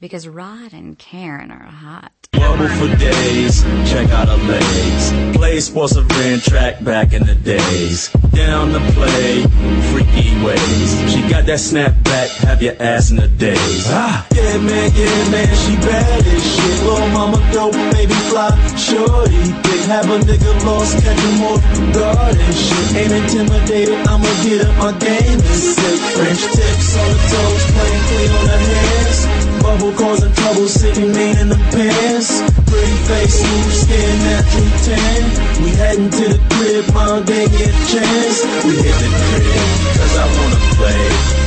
because Rod and Karen are hot. Bubble for days, check out her legs. Play sports a ran track back in the days. Down to play, freaky ways. She got that snap back, have your ass in the days. Ah, yeah man, yeah man, she bad as shit. Little mama dope, baby fly, shorty thick. Have a nigga lost, catch him off guard and shit. Ain't intimidated, I'ma get up my game and sick. French tips on the toes, playing clean on the hands. Bubble causing trouble, sitting mean in the pants. Pretty face, smooth skin, natural tan. We heading to the crib, mom gave me a chance. We hit the crib, cause I wanna play.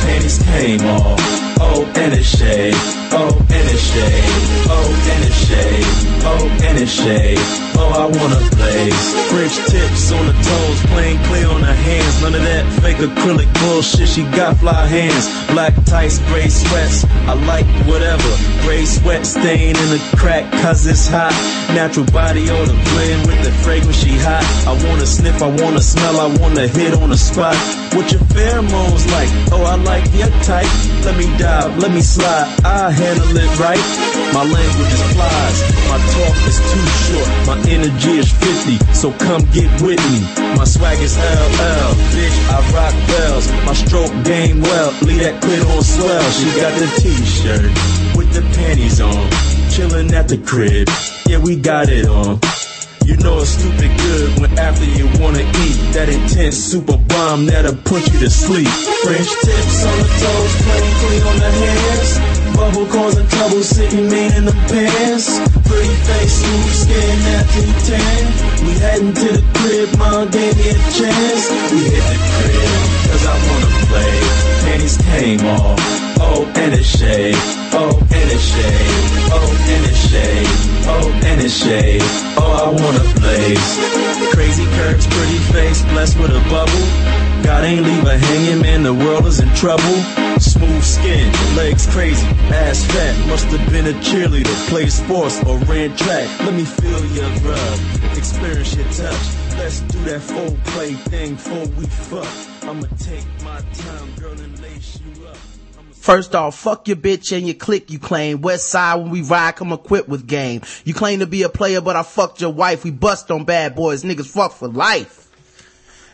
Panties came off, oh, shade, oh, shade, oh, shade, oh, shade, oh, I wanna blaze. French tips on the toes, plain clear on the hands. None of that fake acrylic bullshit, she got fly hands. Black tights, gray sweats, I like whatever. Gray sweat stain in the crack, cause it's hot. Natural body odor blend with the fragrance, she hot. I wanna sniff, I wanna smell, I wanna hit on the spot. What your pheromones like? Oh, I like your type. Let me dive, let me slide, I handle it right. My language is flies, my talk is too short, my energy is 50, so come get with me. My swag is LL, bitch, I rock bells. My stroke game well, leave that clit on swell. She got the t-shirt with the panties on, chillin' at the crib. Yeah, we got it on. You know it's stupid good when after you wanna eat that intense super bomb that'll put you to sleep. French tips on the toes, plain clean on the hands. Bubble causing trouble, sitting mean in the pants. Pretty face, smooth skin, natural tan. We heading to the crib, mom gave me a chance. We hit the crib, cause I wanna play. Panties came off, oh, and a shade, oh, and a shade, oh, and a shade, oh, and a shade, oh, I wanna blaze. Crazy curves, pretty face, blessed with a bubble. God ain't leave her hanging, man, the world is in trouble. Smooth skin, legs crazy, ass fat. Must have been a cheerleader, played sports or ran track. Let me feel your rub, experience your touch. Let's do that full play thing before we fuck. I'ma take my time, girl, and lace you up. First off, fuck your bitch and your clique you claim. West side when we ride, come equipped with game. You claim to be a player, but I fucked your wife. We bust on bad boys. Niggas fuck for life.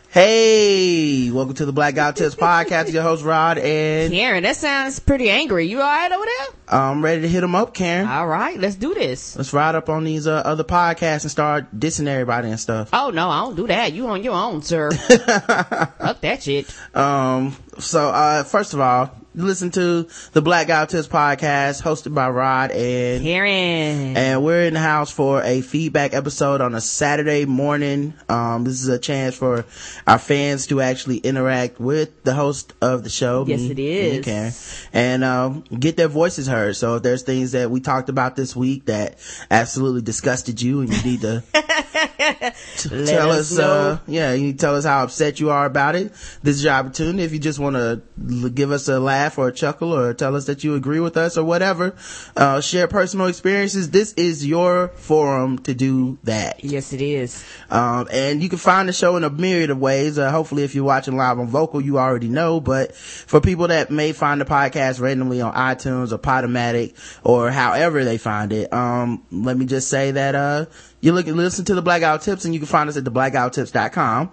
Hey, welcome to the Black Guy Tips podcast. Your host Rod and Karen, that sounds pretty angry. You alright over there? I'm ready to hit them up, Karen. All right, let's do this. Let's ride up on these uh, other podcasts and start dissing everybody and stuff. Oh no, I don't do that. You on your own, sir. Fuck that shit. Um, so, uh, first of all, listen to the Black Guy Tips podcast hosted by Rod and Karen. and we're in the house for a feedback episode on a Saturday morning. Um, this is a chance for our fans to actually interact with the host of the show. Yes, me- it me and Karen, and um, get their voices heard. So if there's things that we talked about this week that absolutely disgusted you, and you need to tell us us, uh, yeah, you tell us how upset you are about it. This is your opportunity. If you just want to l- give us a laugh or a chuckle or tell us that you agree with us or whatever, uh, share personal experiences. This is your forum to do that. Yes, it is. Um, and you can find the show in a myriad of ways. Uh, hopefully if you're watching live on vocal, you already know, but for people that may find the podcast randomly on iTunes or Podomatic or however they find it, um, let me just say that, uh, you look and listen to the Blackout Tips and you can find us at theblackguywhotips.com.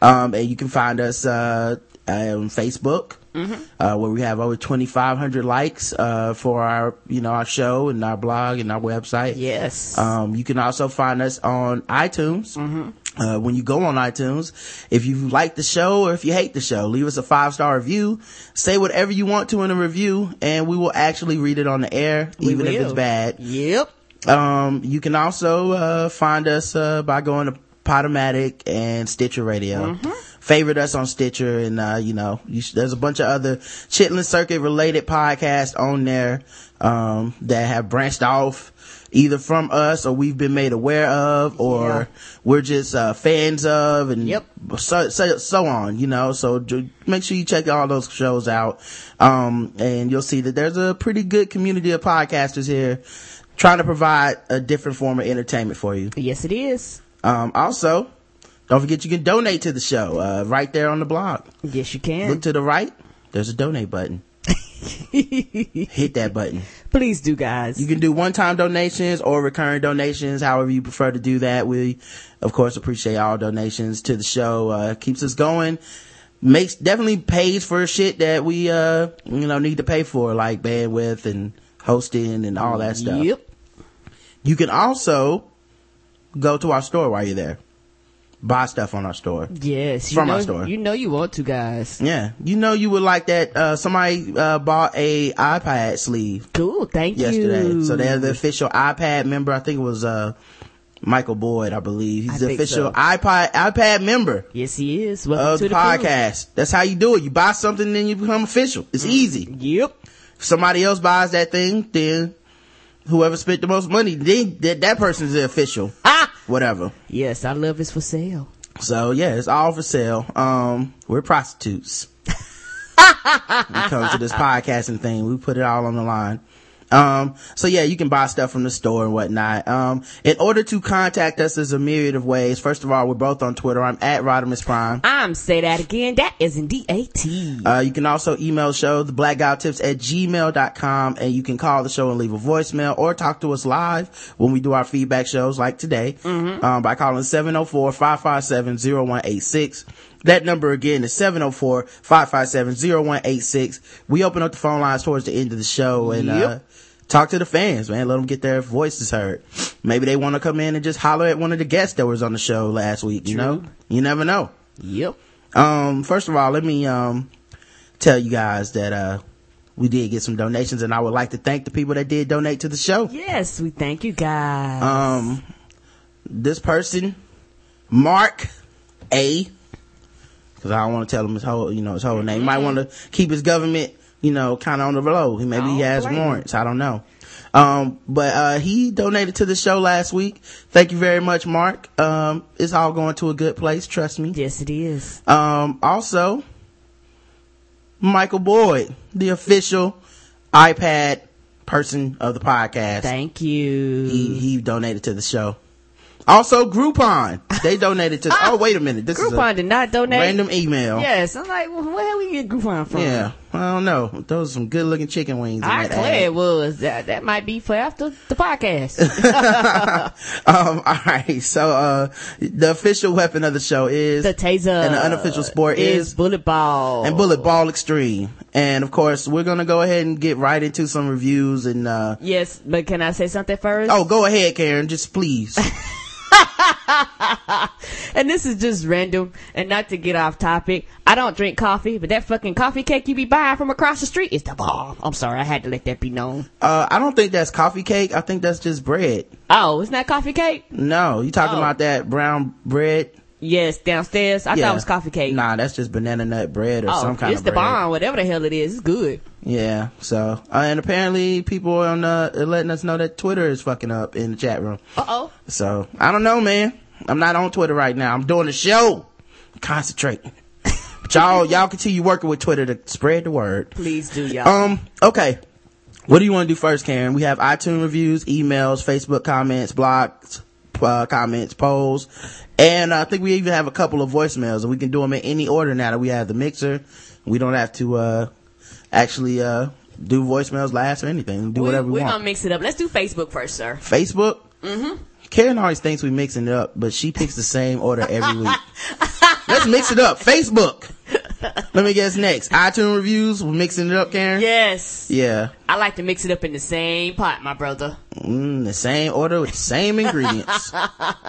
Um, and you can find us, uh, on Facebook. Uh, where we have over 2,500 likes, uh, for our, you know, our show and our blog and our website. Yes. Um, you can also find us on iTunes. Uh, when you go on iTunes, if you like the show or if you hate the show, leave us a five star review. Say whatever you want to in a review, and we will actually read it on the air, We even if it's bad. Yep. Um, you can also uh, find us uh, by going to Podomatic and Stitcher Radio. Favorite us on Stitcher, and uh, you know, you sh- there's a bunch of other Chitlin Circuit related podcasts on there um, that have branched off either from us or we've been made aware of, or Yeah. we're just uh, fans of, and Yep. so, so so on. You know, so make sure you check all those shows out, um, and you'll see that there's a pretty good community of podcasters here trying to provide a different form of entertainment for you. Yes, it is. Um, also, don't forget you can donate to the show, uh, right there on the blog. Yes, you can. Look to the right, there's a donate button. hit that button. Please do, guys. You can do one-time donations or recurring donations, however you prefer to do that. We, of course, appreciate all donations to the show. Uh, keeps us going. Makes, definitely pays for shit that we, uh, you know, need to pay for, like bandwidth and hosting and all that stuff. Yep. You can also go to our store while you're there. Buy stuff on our store. Yes. From know, our store. You know you want to, guys. Yeah. You know you would like that, uh, somebody, uh, bought a iPad sleeve Cool. Thank yesterday. you. Yesterday. So they're the official iPad member. I think it was, uh, Michael Boyd, I believe. He's I the official so. iPad, iPad member Yes, he is. Welcome of to the podcast. That's how you do it. You buy something, then you become official. It's easy. Yep. If somebody else buys that thing, then whoever spent the most money, then that, that person's the official. Ah. Whatever. Yes, I love is for sale. So yeah, it's all for sale. Um, we're prostitutes. when it comes to this podcasting thing, we put it all on the line. Um, so yeah, you can buy stuff from the store and whatnot. Um, in order to contact us, there's a myriad of ways. First of all, we're both on Twitter. I'm at Rodimus Prime. I'm say that again. That is in D-A-T. Uh, you can also email show, the black guy tips at gmail.com and you can call the show and leave a voicemail or talk to us live when we do our feedback shows like today, um, by calling 704-557-0186. That number again is 704-557-0186. We open up the phone lines towards the end of the show and, uh, Yep. Talk to the fans, man. Let them get their voices heard. Maybe they want to come in and just holler at one of the guests that was on the show last week, you know? You never know. Yep. Um, first of all, let me, um, tell you guys that, uh, we did get some donations and I would like to thank the people that did donate to the show. Yes, we thank you guys. Um, this person, Mark A, cause I don't want to tell him his whole, you know, his whole name. Might want to keep his government, you know, kind of on the low. He Maybe he has warrants. I don't know. Um, but, uh, he donated to the show last week. Thank you very much, Mark. Um, it's all going to a good place. Trust me. yes, it is. Um, also, Michael Boyd, the official iPad person of the podcast. Thank you. he, he donated to the show. Also, Groupon. They donated to, oh, wait a minute. This Groupon is did not donate. random email. Yes, I'm like, well, where we get Groupon from? Yeah. I don't know. Those are some good looking chicken wings. I declare it was. That, that might be for after the podcast. um, all right. So, uh, the official weapon of the show is the taser. And the unofficial sport is bullet ball. and Bullet Ball Extreme. And of course, we're gonna go ahead and get right into some reviews and, uh, Yes, but can I say something first? oh, go ahead, Karen, just please. And this is just random and not to get off topic. I don't drink coffee, but that fucking coffee cake you be buying from across the street is the bomb. I'm sorry, I had to let that be known. Uh, I don't think that's coffee cake. I think that's just bread. Oh, isn't that coffee cake? No, you talking Oh. about that brown bread? Yes, downstairs. I thought it was coffee cake. Nah, that's just banana nut bread or oh, some kind of bread. it's the bomb, whatever the hell it is. It's good. Yeah. So, uh, and apparently people on uh are letting us know that Twitter is fucking up in the chat room. Uh oh. So I don't know, man. I'm not on Twitter right now. I'm doing a show. Concentrating. But y'all, y'all continue working with Twitter to spread the word. Please do, y'all. Um, okay. What do you want to do first, Karen? We have iTunes reviews, emails, Facebook comments, blogs, uh, comments, polls, and I think we even have a couple of voicemails and we can do them in any order now that we have the mixer. We don't have to, uh, actually, uh, do voicemails last or anything. Do we, whatever we want. we're gonna mix it up. Let's do Facebook first, sir. Facebook? Mm-hmm. Karen always thinks we mixing it up, but she picks the same order every week. Let's mix it up. Facebook. Let me guess next. iTunes reviews. We're mixing it up, Karen? Yes. Yeah. I like to mix it up in the same pot, my brother. Mm, the same order with the same ingredients.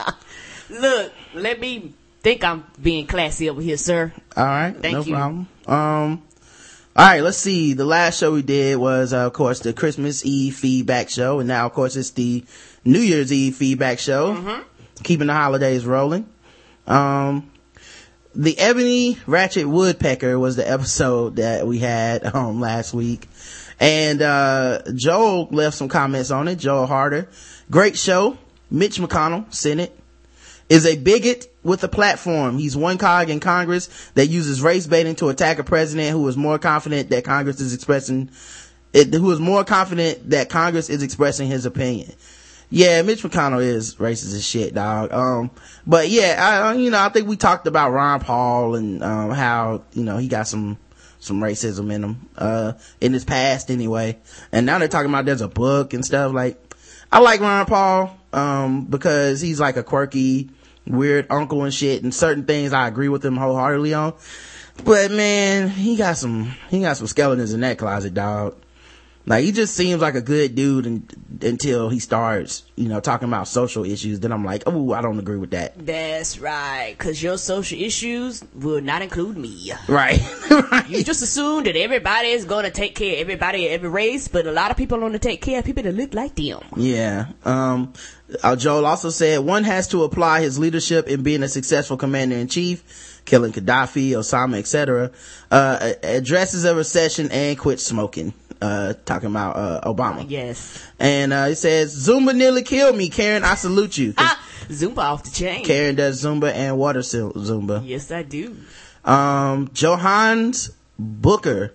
Look, let me think I'm being classy over here, sir. All right. Thank no you. problem. Um, all right. Let's see. The last show we did was, uh, of course, the Christmas Eve feedback show. And now, of course, it's the New Year's Eve feedback show. Mm-hmm. Keeping the holidays rolling. Um, the Ebony Ratchet Woodpecker was the episode that we had, um, last week. And, uh, Joel left some comments on it. Joel Harder. Great show. Mitch McConnell, Senate is a bigot with a platform. He's one cog in Congress that uses race baiting to attack a president who is more confident that Congress is expressing, it, who is more confident that Congress is expressing his opinion. Yeah, Mitch McConnell is racist as shit, dog. Um, but yeah, I, you know, I think we talked about Ron Paul and, um, how, you know, he got some, some racism in him, uh, in his past anyway. And now they're talking about there's a book and stuff. Like, I like Ron Paul, um, because he's like a quirky, weird uncle and shit. And certain things I agree with him wholeheartedly on. But man, he got some, he got some skeletons in that closet, dog. Like he just seems like a good dude and, until he starts, you know, talking about social issues. Then I'm like, oh, I don't agree with that. That's right, cause your social issues will not include me. Right. right. You just assume that everybody is gonna take care of everybody, every race, but a lot of people want to take care of people that look like them. Yeah. Um, uh, Joel also said one has to apply his leadership in being a successful commander in chief, killing Gaddafi, Osama, etc. Uh, addresses a recession and quit smoking uh, talking about, uh, Obama. Yes. And, uh, he says, Zumba nearly killed me, Karen. I salute you. Ah, Zumba off the chain. Karen does Zumba and water Zumba. Yes, I do. Um, Johannes Booker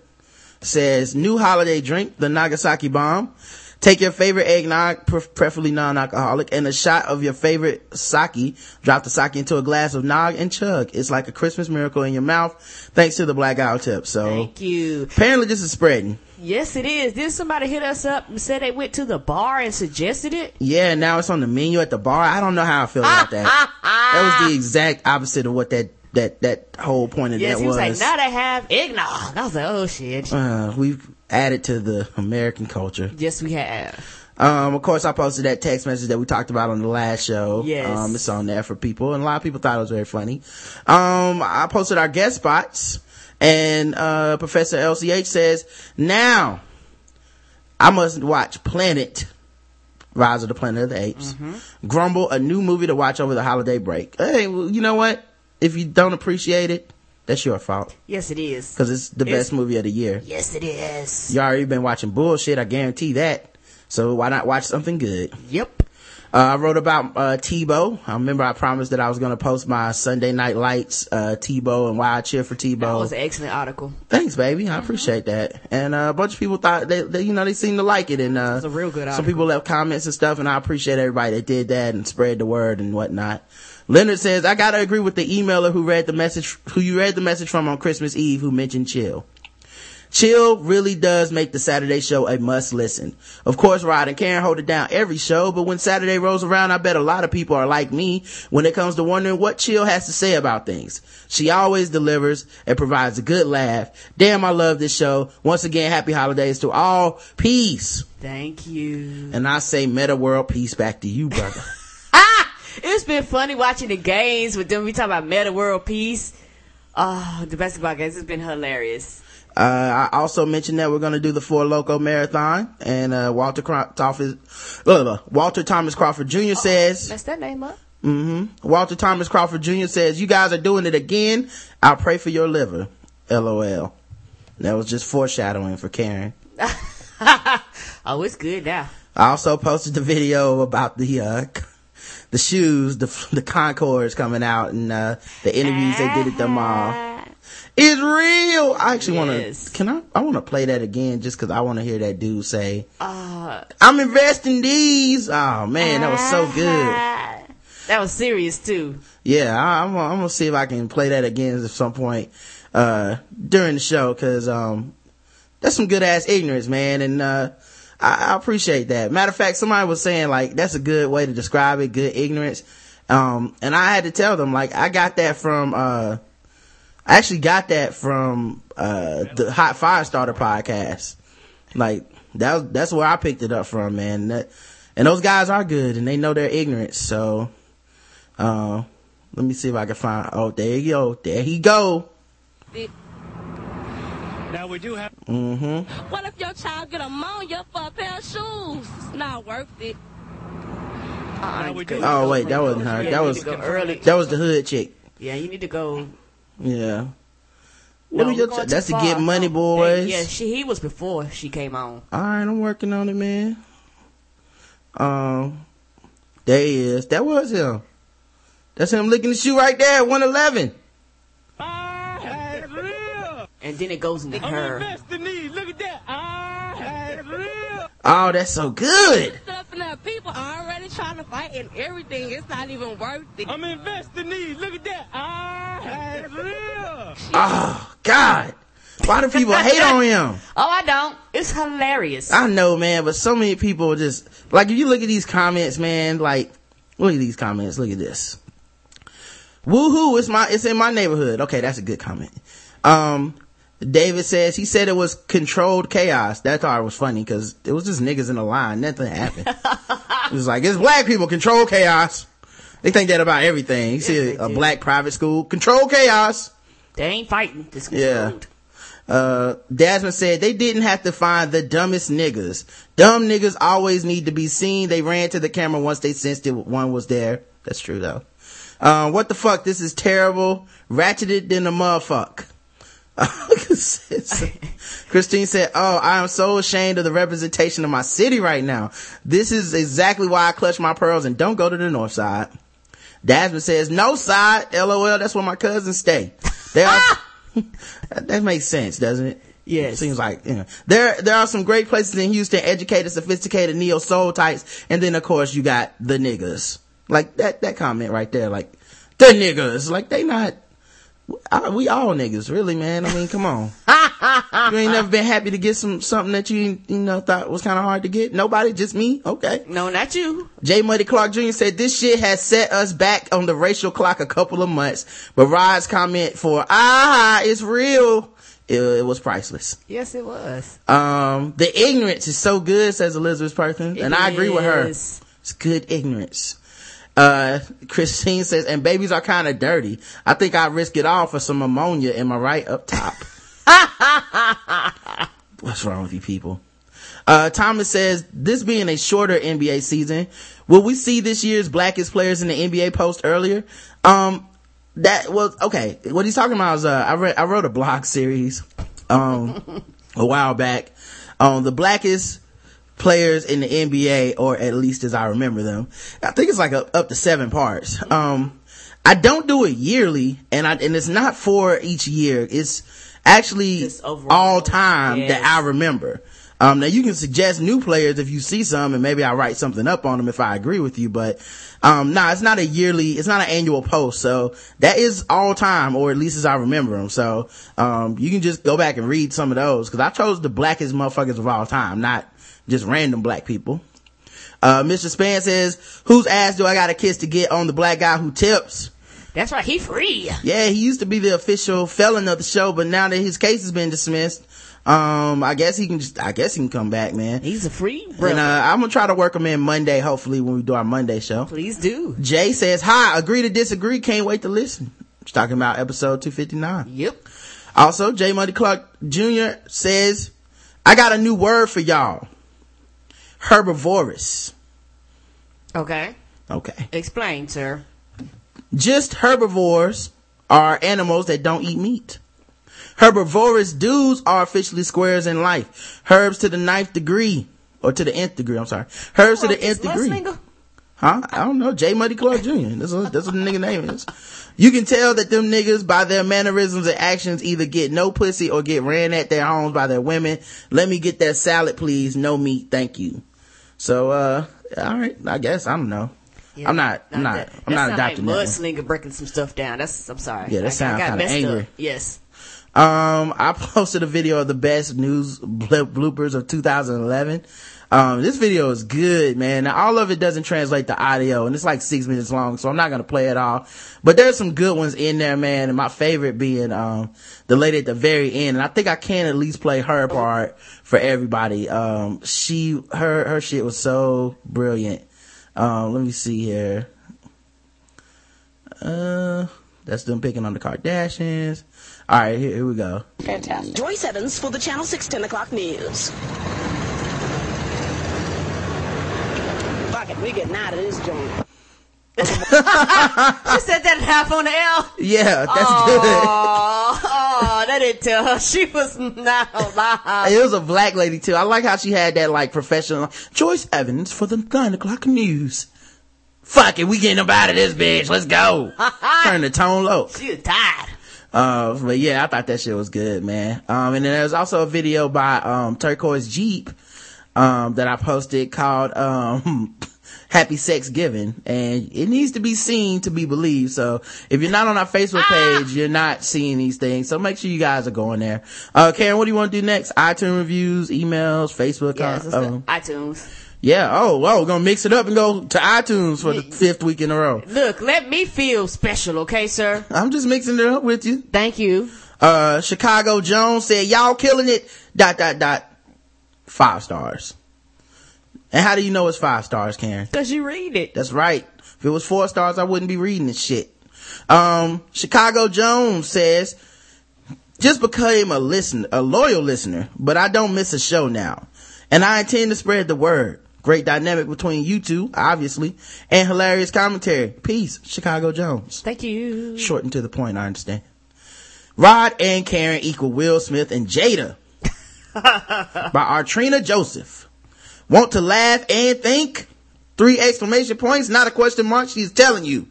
says, new holiday drink, the Nagasaki bomb. Take your favorite eggnog, preferably non-alcoholic, and a shot of your favorite sake. Drop the sake into a glass of nog and chug. It's like a Christmas miracle in your mouth, thanks to the black guy tip. So, thank you. Apparently, this is spreading. Yes, it is. Did somebody hit us up and said they went to the bar and suggested it? Yeah, now it's on the menu at the bar. I don't know how I feel about that. that was the exact opposite of what that that that whole point of yes, that he was. was like, now they have eggnog. I was like, oh shit. Uh, we've added to the American culture. Yes, we have. Um, of course, I posted that text message that we talked about on the last show. Yes. Um, it's on there for people, and a lot of people thought it was very funny. Um, I posted our guest spots, and uh, Professor LCH says, now I must watch Planet. Rise of the Planet of the Apes. Mm-hmm. Grumble, a new movie to watch over the holiday break. Hey, well, you know what? If you don't appreciate it, that's your fault. Yes, it is. Cause it's the It's- best movie of the year. Yes, it is. You already been watching bullshit, I guarantee that. So why not watch something good? Yep. Uh, I wrote about, uh, Tebow. I remember I promised that I was gonna post my Sunday Night Lights, uh, Tebow and why I cheer for Tebow. That was an excellent article. Thanks, baby. I appreciate that. And uh, a bunch of people thought they, they, you know, they seemed to like it. And uh, was a real good some article. people left comments and stuff, and I appreciate everybody that did that and spread the word and whatnot. Leonard says, I gotta agree with the emailer who read the message, who you read the message from on Christmas Eve, who mentioned chill. Chill really does make the Saturday show a must listen. Of course, Rod and Karen hold it down every show, but when Saturday rolls around, I bet a lot of people are like me when it comes to wondering what Chill has to say about things. She always delivers and provides a good laugh. Damn, I love this show. Once again, happy holidays to all. Peace. Thank you. And I say meta world peace back to you, brother. Ah! It's been funny watching the games with them. We talk about Meta World Peace. Oh, the basketball games. It's been hilarious. Uh, I also mentioned that we're going to do the Four Loco Marathon, and uh, Walter Cro- Thomas, blah, blah, blah. Walter Thomas Crawford Jr. says, Mess that name up. Mm-hmm. Walter Thomas Crawford Jr. says, "You guys are doing it again. I'll pray for your liver." LOL. That was just foreshadowing for Karen. Oh, it's good now. I also posted the video about the uh, the shoes, the the Concords coming out, and uh, the interviews they did at the mall. It's real. I actually want to. Can I? I want to play that again just because I want to hear that dude say, Uh, "I'm investing these." Oh man, that was so good. That was serious too. Yeah, I, I'm, gonna- I'm gonna see if I can play that again at some point uh during the show because um that's some good ass ignorance, man, and uh I, I appreciate that. Matter of fact, somebody was saying like that's a good way to describe it, good ignorance. Um, and I had to tell them like I got that from uh I actually got that from uh the Hot Fire Starter podcast. Like that that's where I picked it up from, man. That, and those guys are good and they know their ignorance, so uh, let me see if I can find. Oh, there you go. There he go. Now we do have. Mm-hmm. What if your child get ammonia for a pair of shoes? It's not worth it. Now we do. Oh wait, that wasn't her. Yeah, That was need to go early. that was the hood chick. Yeah, you need to go. Yeah. What No, are your we're that's too to get money, No. boys. Yeah, she he was before she came on. All right, I'm working on it, man. Um, there he is. That was him. That's him licking the shoe right there. One eleven. I had it real. And then it goes into I'm her. investing these. Look at that. I had real. Oh, that's so good. Stuff and that people are already trying to fight and everything. It's not even worth it. I'm investing these. Look at that. I had it real. Oh God. Why do people hate on him? Oh, I don't. It's hilarious. I know, man, but so many people just, like, if you look at these comments, man, like, look at these comments, look at this. Woohoo, it's my, it's in my neighborhood. Okay, that's a good comment. Um, David says, he said it was controlled chaos. That thought was funny because it was just niggas in a line. Nothing happened. it was like, it's black people, control chaos. They think that about everything. You see they a, a black private school, control chaos. They ain't fighting. It's Yeah. Uh, Desmond said they didn't have to find the dumbest niggas. Dumb niggas always need to be seen. They ran to the camera once they sensed it, one was there. That's true though. Uh, what the fuck? This is terrible. Ratcheted than a motherfucker. Christine said, Oh, I am so ashamed of the representation of my city right now. This is exactly why I clutch my pearls and don't go to the north side. Dasmond says, No side. LOL. That's where my cousins stay. They are, that, that makes sense, doesn't it? Yeah, It seems like, you know, there, there are some great places in Houston, educated, sophisticated neo soul types. And then of course you got the niggas. Like that, that comment right there, like, the niggas. Like they not, I, we all niggas, really, man. I mean, come on. you ain't never been happy to get some, something that you, you know, thought was kind of hard to get? Nobody, just me? Okay. No, not you. J. Muddy Clark Jr. said this shit has set us back on the racial clock a couple of months, but Rod's comment for ah, it's real. It, it was priceless. Yes, it was. Um, the ignorance is so good, says Elizabeth Perkins, and I agree with her. It's good ignorance. Uh, Christine says, and babies are kind of dirty. I think I risk it all for some ammonia. Am I right up top? What's wrong with you people? Uh, Thomas says, this being a shorter NBA season, will we see this year's blackest players in the NBA post earlier? Um, that was, okay, what he's talking about is, uh, I read, I wrote a blog series, um, a while back on the blackest players in the NBA, or at least as I remember them. I think it's like up, up to seven parts. Um, I don't do it yearly, and I, and it's not for each year. It's actually all time Yes. that I remember. Um, now you can suggest new players if you see some and maybe I'll write something up on them if I agree with you, but, um, nah, it's not a yearly, it's not an annual post. So that is all time, or at least as I remember them. So, um, you can just go back and read some of those cause I chose the blackest motherfuckers of all time, not just random black people. Uh, Mr. Span says, whose ass do I gotta kiss to get on the black guy who tips? That's right. He free. Yeah, he used to be the official felon of the show, but now that his case has been dismissed, um, I guess he can just, I guess he can come back, man. He's a free brother. And, uh, I'm gonna try to work him in Monday, hopefully, when we do our Monday show. Please do. Jay says, hi, agree to disagree, can't wait to listen. Talking about episode 259. Yep. Also, Jay Money Clark Jr. says, I got a new word for y'all. Herbivorous. Okay. Okay. Explain, sir. Just herbivores are animals that don't eat meat. Herbivorous dudes are officially squares in life. Herbs to the ninth degree. Or to the nth degree, I'm sorry. Herbs to the nth degree. Nigga? Huh? I don't know. J Muddy Clark Jr. That's what, that's what the nigga name is. You can tell that them niggas by their mannerisms and actions either get no pussy or get ran at their homes by their women. Let me get that salad, please. No meat. Thank you. So, uh, all right. I guess. I don't know. I'm not, I'm not, that. I'm not adopting like Mudslinger breaking some stuff down. That's, I'm sorry. Yeah, that I- I kinda messed up. angry. Yes. Um, I posted a video of the best news bloopers of 2011. Um, this video is good, man. Now, all of it doesn't translate to audio and it's like six minutes long, so I'm not gonna play it all. But there's some good ones in there, man. And my favorite being, um, the lady at the very end. And I think I can at least play her part for everybody. Um, she, her, her shit was so brilliant. Um, let me see here. Uh, that's them picking on the Kardashians. All right, here, here we go. Fantastic. Joyce Evans for the Channel 6 10 o'clock news. Fuck it, we getting out of this joint. She said that half on the L. Yeah, that's Oh, oh, that didn't tell her. She was not alive. It was a black lady too. I like how she had that like professional Joyce Evans for the nine o'clock news. Fuck it, we getting up out of this bitch. Let's go. Turn the tone low. She was tired. Uh, but yeah, I thought that shit was good, man. Um, and then there's also a video by, um, Turquoise Jeep, um, that I posted called, um, happy sex giving and it needs to be seen to be believed. So if you're not on our Facebook Ah! page, you're not seeing these things. So make sure you guys are going there. Uh, Karen, what do you want to do next? iTunes reviews, emails, Facebook. Yes, uh, it's um, iTunes. yeah. Oh, well, we're going to mix it up and go to iTunes for the fifth week in a row. Look, let me feel special, okay, sir? I'm just mixing it up with you. Thank you. Uh, Chicago Jones said, y'all killing it. Dot, dot, dot. Five stars. And how do you know it's five stars, Karen? Cause you read it. That's right. If it was four stars, I wouldn't be reading this shit. Um, Chicago Jones says, just became a listener, a loyal listener, but I don't miss a show now. And I intend to spread the word. Great dynamic between you two, obviously, and hilarious commentary. Peace, Chicago Jones. Thank you. Short and to the point, I understand. Rod and Karen equal Will Smith and Jada. by Artrina Joseph. Want to laugh and think? Three exclamation points, not a question mark. She's telling you.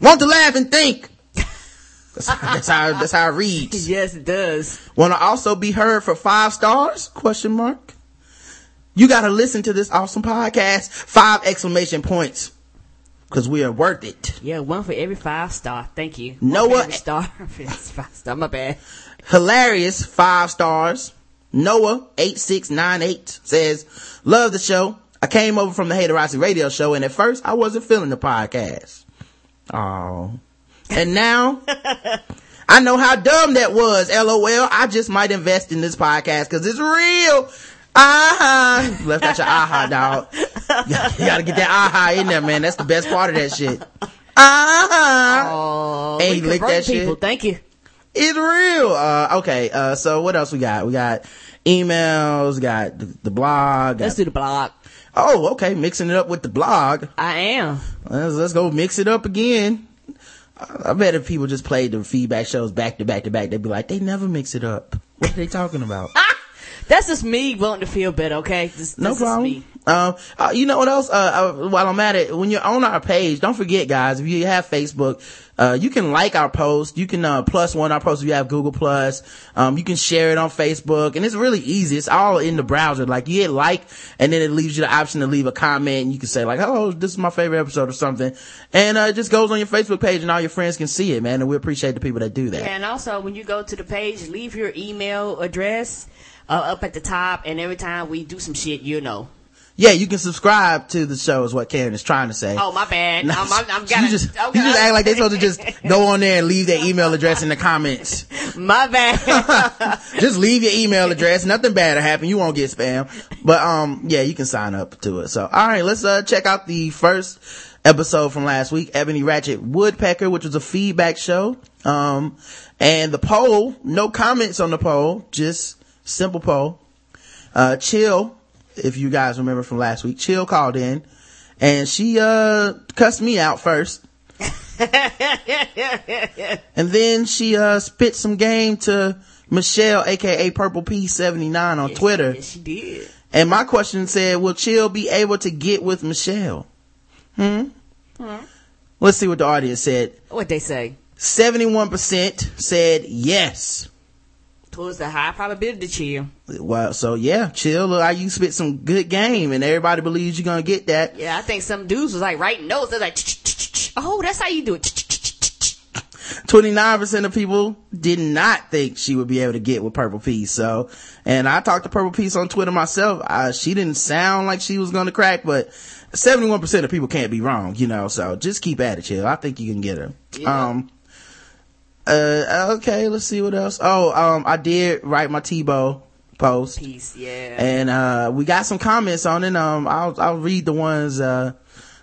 Want to laugh and think? That's, that's how that's how it reads. Yes, it does. Want to also be heard for five stars? Question mark. You got to listen to this awesome podcast. Five exclamation points, because we are worth it. Yeah, one for every five star. Thank you. Noah- One for every star. Five star. My bad. hilarious five stars noah 8698 says love the show i came over from the haterossi radio show and at first i wasn't feeling the podcast oh and now i know how dumb that was lol i just might invest in this podcast because it's real aha left out your aha dog you gotta get that aha in there man that's the best part of that shit aha Oh, Hey, lick that shit. people. Thank you. it's real. Uh, okay. Uh, so what else we got? We got emails, got the, the blog. Let's do the blog. oh, okay. Mixing it up with the blog. I am. Let's, let's go mix it up again. I I bet if people just played the feedback shows back to back to back, they'd be like, they never mix it up. What are they talking about? That's just me wanting to feel better, okay? This, No this is problem. Um, uh, you know what else? Uh, uh, while I'm at it, when you're on our page, don't forget, guys, if you have Facebook, uh, you can like our post. You can, uh, plus one our post if you have Google Plus. Um, you can share it on Facebook and it's really easy. It's all in the browser. Like you hit like and then it leaves you the option to leave a comment and you can say like, oh, this is my favorite episode or something. And, uh, it just goes on your Facebook page and all your friends can see it, man. And we appreciate the people that do that. And also, when you go to the page, leave your email address uh, up at the top, and every time we do some shit, you know. Yeah, you can subscribe to the show is what Karen is trying to say. Oh, my bad. No, I'm, I'm, I'm you gotta, just I'm you just act like they're supposed to just go on there and leave their email address in the comments. My bad. just leave your email address. Nothing bad will happen. You won't get spam. But um, yeah, you can sign up to it. So all right, let's uh check out the first episode from last week, Ebony Ratchet Woodpecker, which was a feedback show. Um, and the poll, no comments on the poll, just simple poll. Uh, Chill, if you guys remember from last week, Chill called in and she, uh, cussed me out first. and then she, uh, spit some game to Michelle, aka Purple P79 on Twitter. Yes, she did. And my question said, will Chill be able to get with Michelle? Hmm? hmm? Let's see what the audience said. What'd they say? 71% said yes. Towards the high probability chill. Well, so yeah, Chill, look like you spit some good game and everybody believes you're gonna get that. Yeah, I think some dudes was like writing notes. They're like, oh, that's how you do it. 29% of people did not think she would be able to get with Purple Peace. So, and I talked to Purple Peace on Twitter myself. Uh, she didn't sound like she was going to crack, but 71% of people can't be wrong, you know, so just keep at it, chill. I think you can get her. Yeah. Um, uh, okay, let's see what else. Oh, um, I did write my Tebow post Peace, yeah. and, uh, we got some comments on it. Um, I'll, I'll read the ones, uh,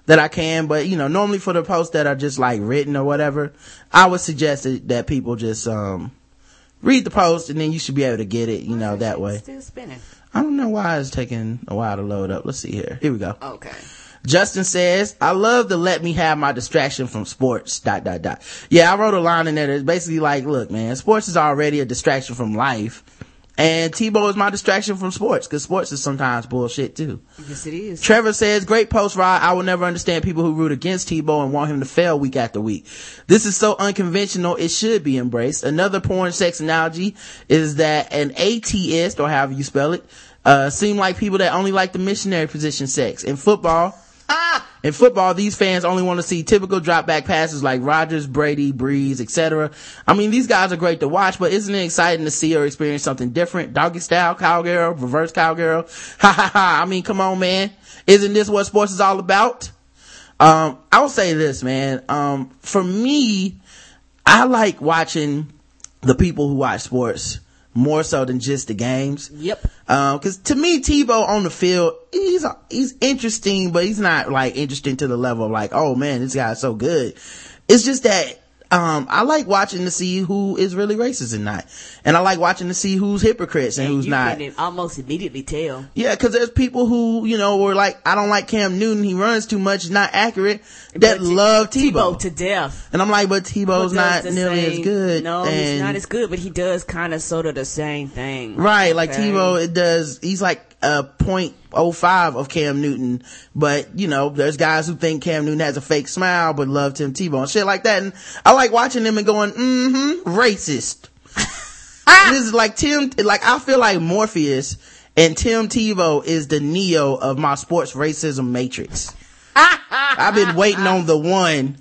that I can, but you know, normally for the posts that are just like written or whatever, I would suggest that, that people just, um, read the post and then you should be able to get it, you know, that way. Still spinning. I don't know why it's taking a while to load up. Let's see here. Here we go. Okay. Justin says, I love to let me have my distraction from sports, dot, dot, dot. Yeah, I wrote a line in there that's basically like, look, man, sports is already a distraction from life. And Tebow is my distraction from sports, cause sports is sometimes bullshit too. Yes, it is. Trevor says, great post, Rod. I will never understand people who root against Tebow and want him to fail week after week. This is so unconventional. It should be embraced. Another porn sex analogy is that an atheist, or however you spell it, uh, seem like people that only like the missionary position sex. In football, In football, these fans only want to see typical drop back passes like Rodgers, Brady, Brees, etc. I mean, these guys are great to watch, but isn't it exciting to see or experience something different? Doggy style, cowgirl, reverse cowgirl. Ha ha ha. I mean, come on, man. Isn't this what sports is all about? Um, I'll say this, man. Um, for me, I like watching the people who watch sports more so than just the games. Yep. Um, cause to me, Tebow on the field, he's, he's interesting, but he's not like interesting to the level of like, oh man, this guy's so good. It's just that um, I like watching to see who is really racist and not. And I like watching to see who's hypocrites and, And who's you not. can almost immediately tell. Yeah, cause there's people who, you know, were like, I don't like Cam Newton, he runs too much, he's not accurate, that But love Tebow. Tebow to death. and I'm like, but Tebow's not nearly same- as good. No, and, he's not as good, but he does kind of sort of the same thing. Right, like Okay. Tebow, it does, he's like a point oh five of Cam Newton, but you know, there's guys who think Cam Newton has a fake smile, but love Tim Tebow and shit like that. And I like watching them and going, mm-hmm, racist. Ah! this is like Tim, like I feel like Morpheus and Tim Tebow is the Neo of my sports racism matrix. I've been waiting on the one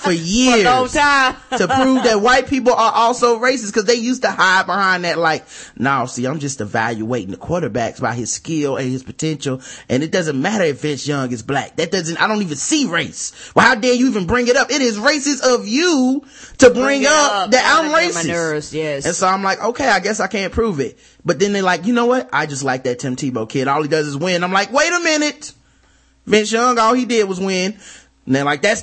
for years time. to prove that white people are also racist because they used to hide behind that like, no, see, I'm just evaluating the quarterbacks by his skill and his potential. And it doesn't matter if Vince Young is black. That doesn't, I don't even see race. Well, how dare you even bring it up? It is racist of you to bring, it up, up. that I'm racist. nerves, yes. And so I'm like, okay, I guess I can't prove it. But then they're like, you know what? I just like that Tim Tebow kid. All he does is win. I'm like, wait a minute. Vince Young, all he did was win. And they're like, that's,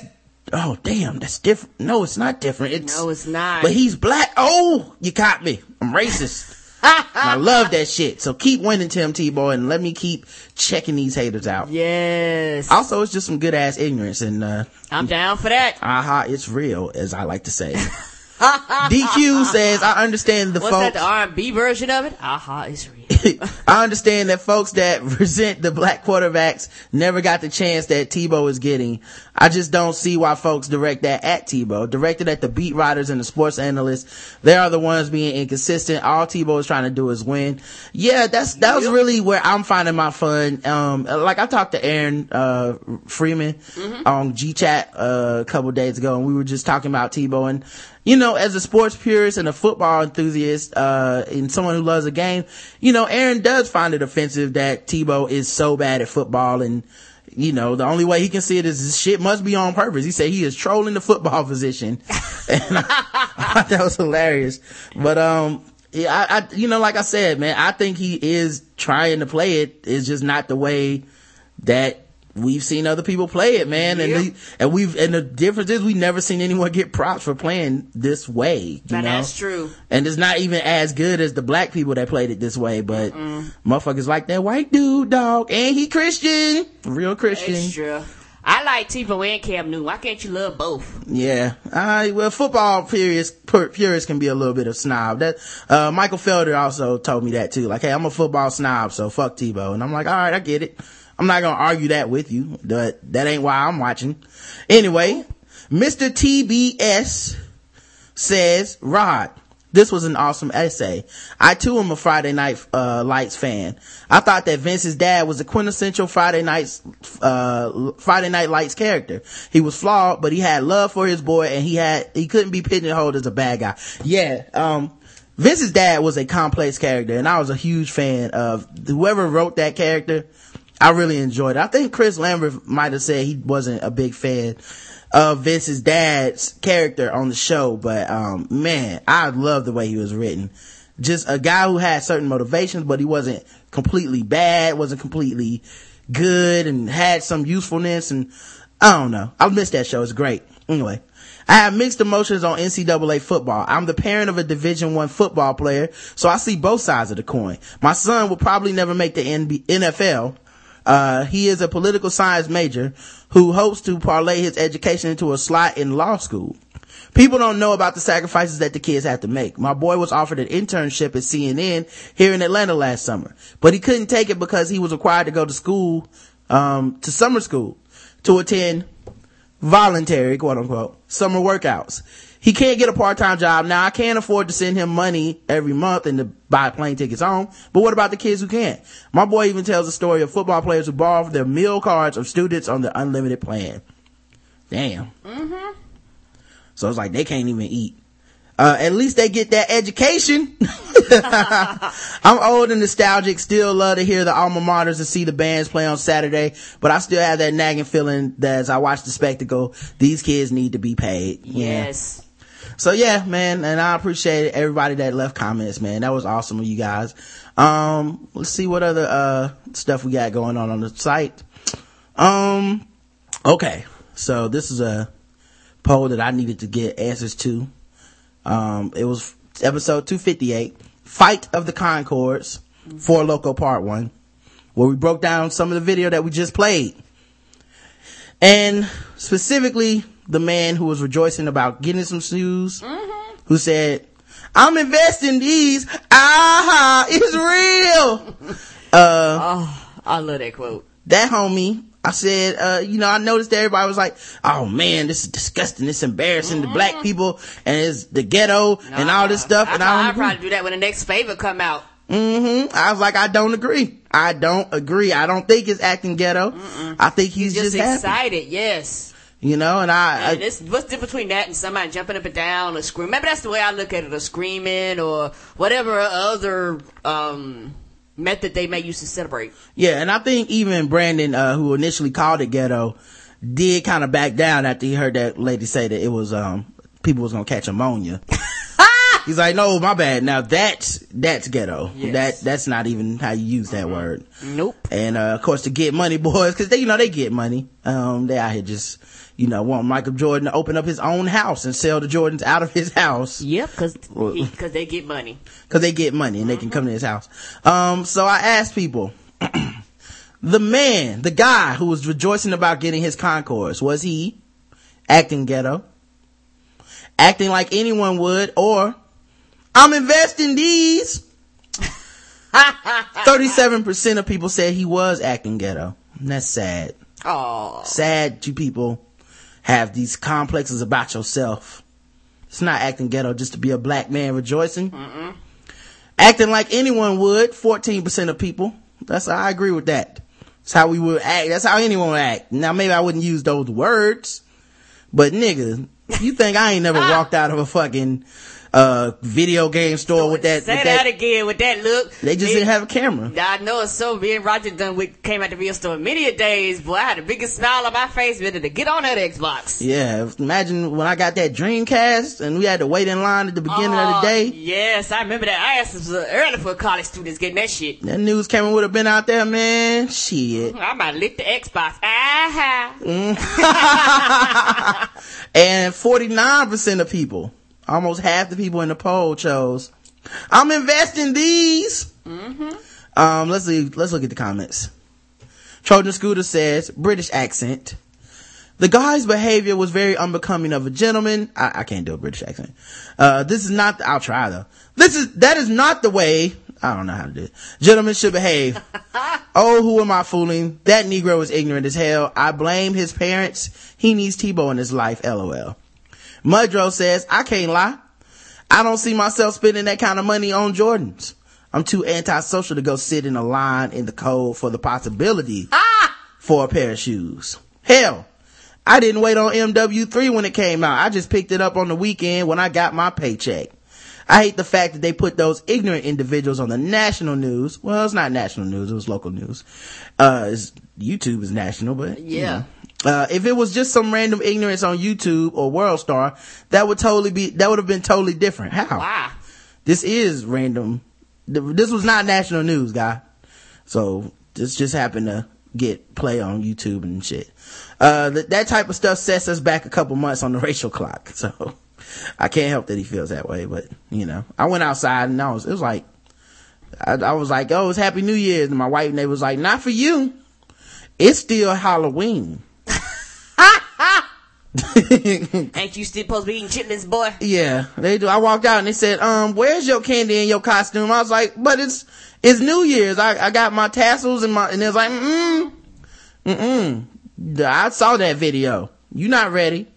oh damn, that's different. No, it's not different. It's, No, it's not. But he's black. Oh, you caught me. I'm racist. I love that shit. So keep winning, Tim Tebow, and let me keep checking these haters out. Yes. Also, it's just some good ass ignorance, and uh, I'm down for that. aha, it's real, as I like to say. DQ says, I understand the What's folks. that, the R&B version of it? Aha, it's real. I understand that folks that resent the black quarterbacks never got the chance that Tebow is getting. I just don't see why folks direct that at Tebow. Directed at the beat writers and the sports analysts. They are the ones being inconsistent. All Tebow is trying to do is win. Yeah, that's, that was really where I'm finding my fun. Um, like I talked to Aaron, uh, Freeman on G-Chat, uh, a couple days ago and we were just talking about Tebow and, you know, as a sports purist and a football enthusiast, uh, and someone who loves a game, you know, Aaron does find it offensive that Tebow is so bad at football and, you know, the only way he can see it is this shit must be on purpose. He said he is trolling the football position. and I, that was hilarious. But, um, yeah, I, I, you know, like I said, man, I think he is trying to play it. It's just not the way that we've seen other people play it, man. And, the, and we've, and the difference is we've never seen anyone get props for playing this way. You Now, know? that's true. And it's not even as good as the black people that played it this way, but motherfuckers like that white dude, dog. And he Christian. Real Christian. Extra. I like Tebow and Cam Newton. Why can't you love both? Yeah. Uh, well, football purists, purists can be a little bit of snob. That, uh, Michael Felder also told me that too. Like, hey, I'm a football snob, so fuck Tebow. And I'm like, alright, I get it. I'm not gonna argue that with you, but that ain't why I'm watching. Anyway, Mr. TBS says, Rod, this was an awesome essay. I too am a Friday Night uh, Lights fan. I thought that Vince's dad was a quintessential Friday Nights uh, Friday Night Lights character. He was flawed, but he had love for his boy, and he had he couldn't be pigeonholed as a bad guy. Yeah, um, Vince's dad was a complex character, and I was a huge fan of whoever wrote that character. I really enjoyed it. I think Chris Lambert might have said he wasn't a big fan of Vince's dad's character on the show, but um man, I love the way he was written. Just a guy who had certain motivations, but he wasn't completely bad, wasn't completely good and had some usefulness and I don't know. I missed that show. It's great. Anyway. I have mixed emotions on NCAA football. I'm the parent of a division one football player, so I see both sides of the coin. My son will probably never make the NFL. Uh, he is a political science major who hopes to parlay his education into a slot in law school. People don't know about the sacrifices that the kids have to make. My boy was offered an internship at CNN here in Atlanta last summer, but he couldn't take it because he was required to go to school, um, to summer school to attend voluntary, quote unquote, summer workouts. He can't get a part-time job. Now I can't afford to send him money every month and to buy plane tickets home. But what about the kids who can't? My boy even tells a story of football players who borrow their meal cards of students on the unlimited plan. Damn. Mm-hmm. So it's like they can't even eat. Uh, at least they get that education. I'm old and nostalgic, still love to hear the alma maters and see the bands play on Saturday, but I still have that nagging feeling that as I watch the spectacle, these kids need to be paid. Yeah. Yes. So yeah, man, and I appreciate everybody that left comments, man. That was awesome of you guys. Um, let's see what other, uh, stuff we got going on on the site. Um, okay. So this is a poll that I needed to get answers to. Um, it was episode 258, Fight of the Concords, Four Loco Part 1, where we broke down some of the video that we just played. And specifically, the man who was rejoicing about getting some shoes, who said, I'm investing these. Ah, it's real. Oh, I love that quote. that homie, I said, uh, you know, I noticed that everybody was like, oh man, this is disgusting. This is embarrassing to black people and it's the ghetto and all this stuff. I, and I don't agree. probably do that when the next favor come out. Mm-hmm. I was like, I don't agree. I don't agree. I don't think it's acting ghetto. I think he's, Just, just, happy. excited, yes. You know, and I, And this, what's the difference between that and somebody jumping up and down or screaming? Maybe that's the way I look at it, or screaming or whatever other um, method they may use to celebrate. yeah, and I think even Brandon, uh, who initially called it ghetto, did kind of back down after he heard that lady say that it was, um, people was gonna catch ammonia. He's like, no, my bad. Now that's, that's ghetto. Yes. That, that's not even how you use that word. Nope. And, uh, of course to get money boys, cause they, you know, they get money. Um, they out here just, you know, want Michael Jordan to open up his own house and sell the Jordans out of his house. Yep, because Well- because they get money. Cause they get money and they can come to his house. Um, so I asked people, the man, the guy who was rejoicing about getting his Concords, was he acting ghetto? Acting like anyone would, or I'm investing these. 37% of people said he was acting ghetto. And that's sad. Oh, Sad you people have these complexes about yourself. It's not acting ghetto just to be a black man rejoicing. Acting like anyone would, 14% of people. That's, I agree with that. That's how we would act. That's how anyone would act. Now maybe I wouldn't use those words, but nigga, you think I ain't never walked out of a fucking, uh, video game store with that, say with that, that, again with that look. they just Me- didn't have a camera. I know it's so. Me and Roger done with came out to real store many a days. Boy, I had the biggest smile on my face ready to get on that Xbox. Yeah, imagine when I got that Dreamcast and we had to wait in line at the beginning of Oh, the day. Yes, I remember that. I asked was uh, early for college students getting that shit. That news camera would have been out there, man. Shit. I might lick the Xbox. Ah, And 49% of people, almost half the people in the poll chose, I'm investing these. Um, let's see, let's look at the comments. Trojan Scooter says, British accent. The guy's behavior was very unbecoming of a gentleman. I, I can't do a British accent. Uh, this is not, the, I'll try though. This is, that is not the way, I don't know how to do it. Gentlemen should behave. oh, who am I fooling? That Negro is ignorant as hell. I blame his parents. He needs Tebow in his life, lol. Mudro says, I can't lie. I don't see myself spending that kind of money on Jordans. I'm too antisocial to go sit in a line in the cold for the possibility for a pair of shoes. Hell, I didn't wait on MW3 when it came out. I just picked it up on the weekend when I got my paycheck. I hate the fact that they put those ignorant individuals on the national news. Well, it's not national news. It was local news. Uh, YouTube is national, but you Yeah. know. Uh, if it was just some random ignorance on YouTube or World Star, that would totally be, that would have been totally different. How? wow. This is random. This was not national news, guy. So this just happened to get play on YouTube and shit. Uh, th- that type of stuff sets us back a couple months on the racial clock. So I can't help that he feels that way, but you know, I went outside and I was, it was like, I, I was like, oh, it's Happy New Year's. And my white neighbor was like, not for you. It's still Halloween. Ain't you still supposed to be eating chitlins, boy? Yeah, they do. I walked out and they said, um, where's your candy and your costume? I was like, but it's, it's New Year's. I, I got my tassels and my, and it was like, mm, mm, I saw that video. You not ready.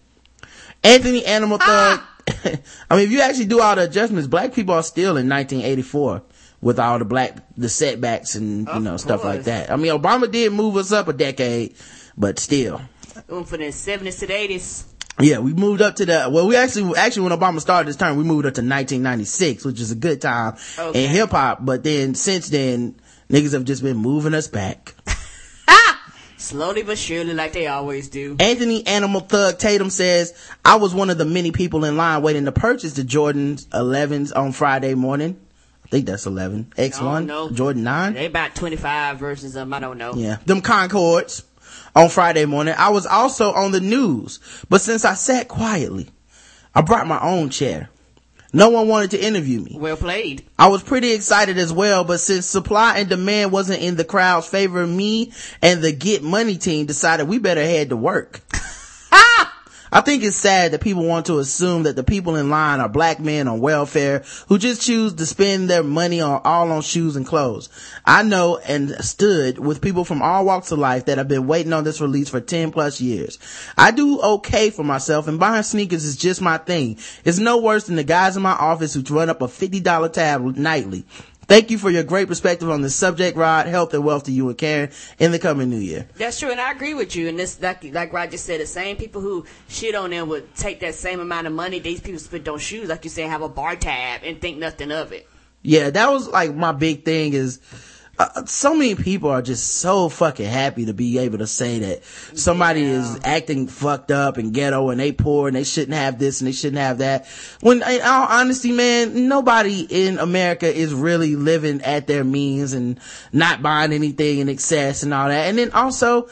Anthony Animal Thug, I mean, if you actually do all the adjustments, black people are still in 1984 with all the black, the setbacks and, you Of know, stuff like that. I mean, Obama did move us up a decade, but still. Went from the 70s to the 80s. Yeah, we moved up to the, well, we actually, actually when Obama started this term, we moved up to 1996, which is a good time Okay. in hip hop, but then since then, niggas have just been moving us back. Slowly but surely, like they always do. Anthony Animal Thug Tatum says, I was one of the many people in line waiting to purchase the Jordan's 11s on Friday morning. I think that's 11. X1, know. Jordan 9. They about 25 versus um, I don't know. Yeah, them Concords on Friday morning. I was also on the news, but since I sat quietly, I brought my own chair. No one wanted to interview me. Well played. I was pretty excited as well, but since supply and demand wasn't in the crowd's favor, me and the Get Money team decided we better head to work. I think it's sad that people want to assume that the people in line are black men on welfare who just choose to spend their money on all on shoes and clothes. I know and stood with people from all walks of life that have been waiting on this release for 10 plus years. I do okay for myself and buying sneakers is just my thing. It's no worse than the guys in my office who run up a $50 tab nightly. Thank you for your great perspective on this subject, Rod. Health and wealth to you and Karen in the coming new year. That's true, and I agree with you. And this, like, like just said, the same people who shit on them would take that same amount of money these people spend on shoes, like you say, have a bar tab and think nothing of it. Yeah, that was like my big thing is, uh, so many people are just so fucking happy to be able to say that somebody Yeah. is acting fucked up and ghetto and they poor and they shouldn't have this and they shouldn't have that. When in all honesty, man, nobody in America is really living at their means and not buying anything in excess and all that. And then also,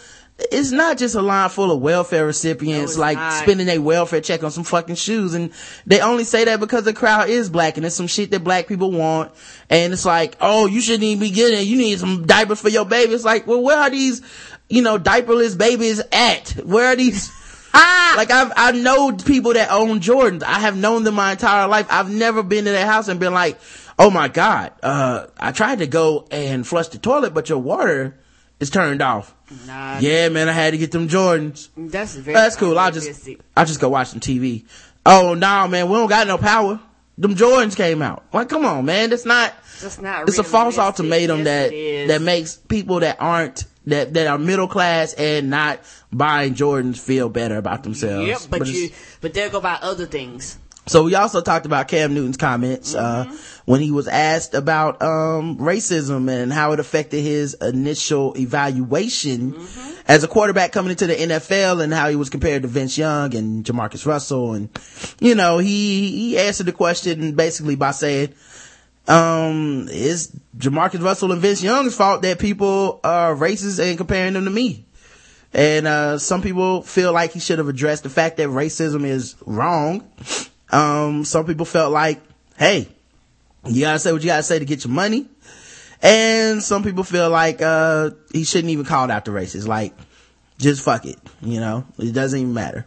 it's not just a line full of welfare recipients it's like not. spending their welfare check on some fucking shoes and they only say that because the crowd is black and it's some shit that black people want and it's like oh you shouldn't even be getting it you need some diapers for your baby it's like well where are these you know diaperless babies at where are these Ah! like I've, I know people that own Jordans. I have known them my entire life. I've never been to their house and been like, oh my God, uh, I tried to go and flush the toilet, but your water is turned off. Nah, Yeah, man, I had to get them Jordans. that's very. That's cool. I'll just. I'll just go watch some TV. Oh, no, man, we don't got no power. Them Jordans came out. Like, come on, man. That's not, That's not. it's a false ultimatum Yes, that, that makes people that aren't, that, that are middle class and not buying Jordans feel better about themselves. Yep, but, it's- you, but they'll go about other things. So we also talked about Cam Newton's comments, uh, when he was asked about, um, racism and how it affected his initial evaluation as a quarterback coming into the NFL and how he was compared to Vince Young and JaMarcus Russell. And, you know, he, he answered the question basically by saying, um, it's JaMarcus Russell and Vince Young's fault that people are racist and comparing them to me. And, uh, some people feel like he should have addressed the fact that racism is wrong. Um, some people felt like, hey, you gotta say what you gotta say to get your money. And some people feel like, uh, he shouldn't even call it out the racist. Like, just fuck it. You know, it doesn't even matter.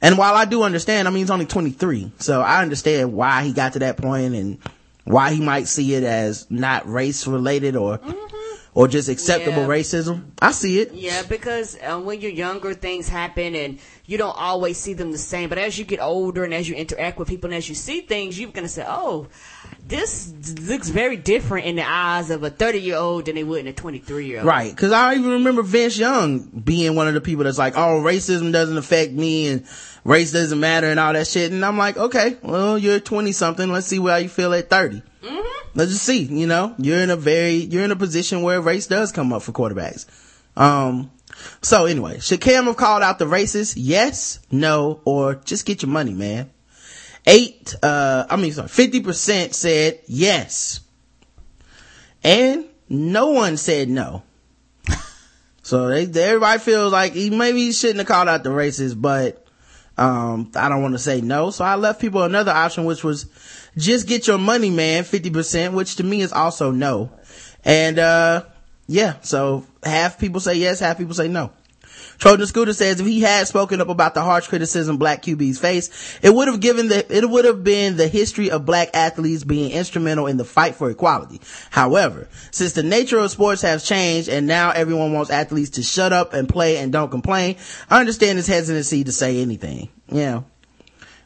And while I do understand, I mean, he's only 23. So I understand why he got to that point and why he might see it as not race related or, or just acceptable Yeah. racism. I see it. Yeah, because uh, when you're younger, things happen and you don't always see them the same. But as you get older and as you interact with people and as you see things, you're going to say, oh, this looks very different in the eyes of a 30 year old than it would in a 23 year old. Right. Cause I even remember Vince Young being one of the people that's like, oh, racism doesn't affect me and race doesn't matter and all that shit. And I'm like, okay, well, you're 20 something. Let's see how you feel at 30. Let's just see, you know, you're in a very, you're in a position where race does come up for quarterbacks. Um, so anyway, should Cam have called out the racist? Yes, no, or just get your money, man. Eight, uh, I mean, sorry, 50% said yes. And no one said no. So they, they- everybody feels like he maybe he shouldn't have called out the racist, but um, I don't want to say no. So I left people another option, which was just get your money, man, 50%, which to me is also no. And, uh, yeah, so half people say yes, half people say no. Trojan Scooter says if he had spoken up about the harsh criticism black QBs face, it would have given the, it would have been the history of black athletes being instrumental in the fight for equality. However, since the nature of sports has changed and now everyone wants athletes to shut up and play and don't complain, I understand his hesitancy to say anything. Know,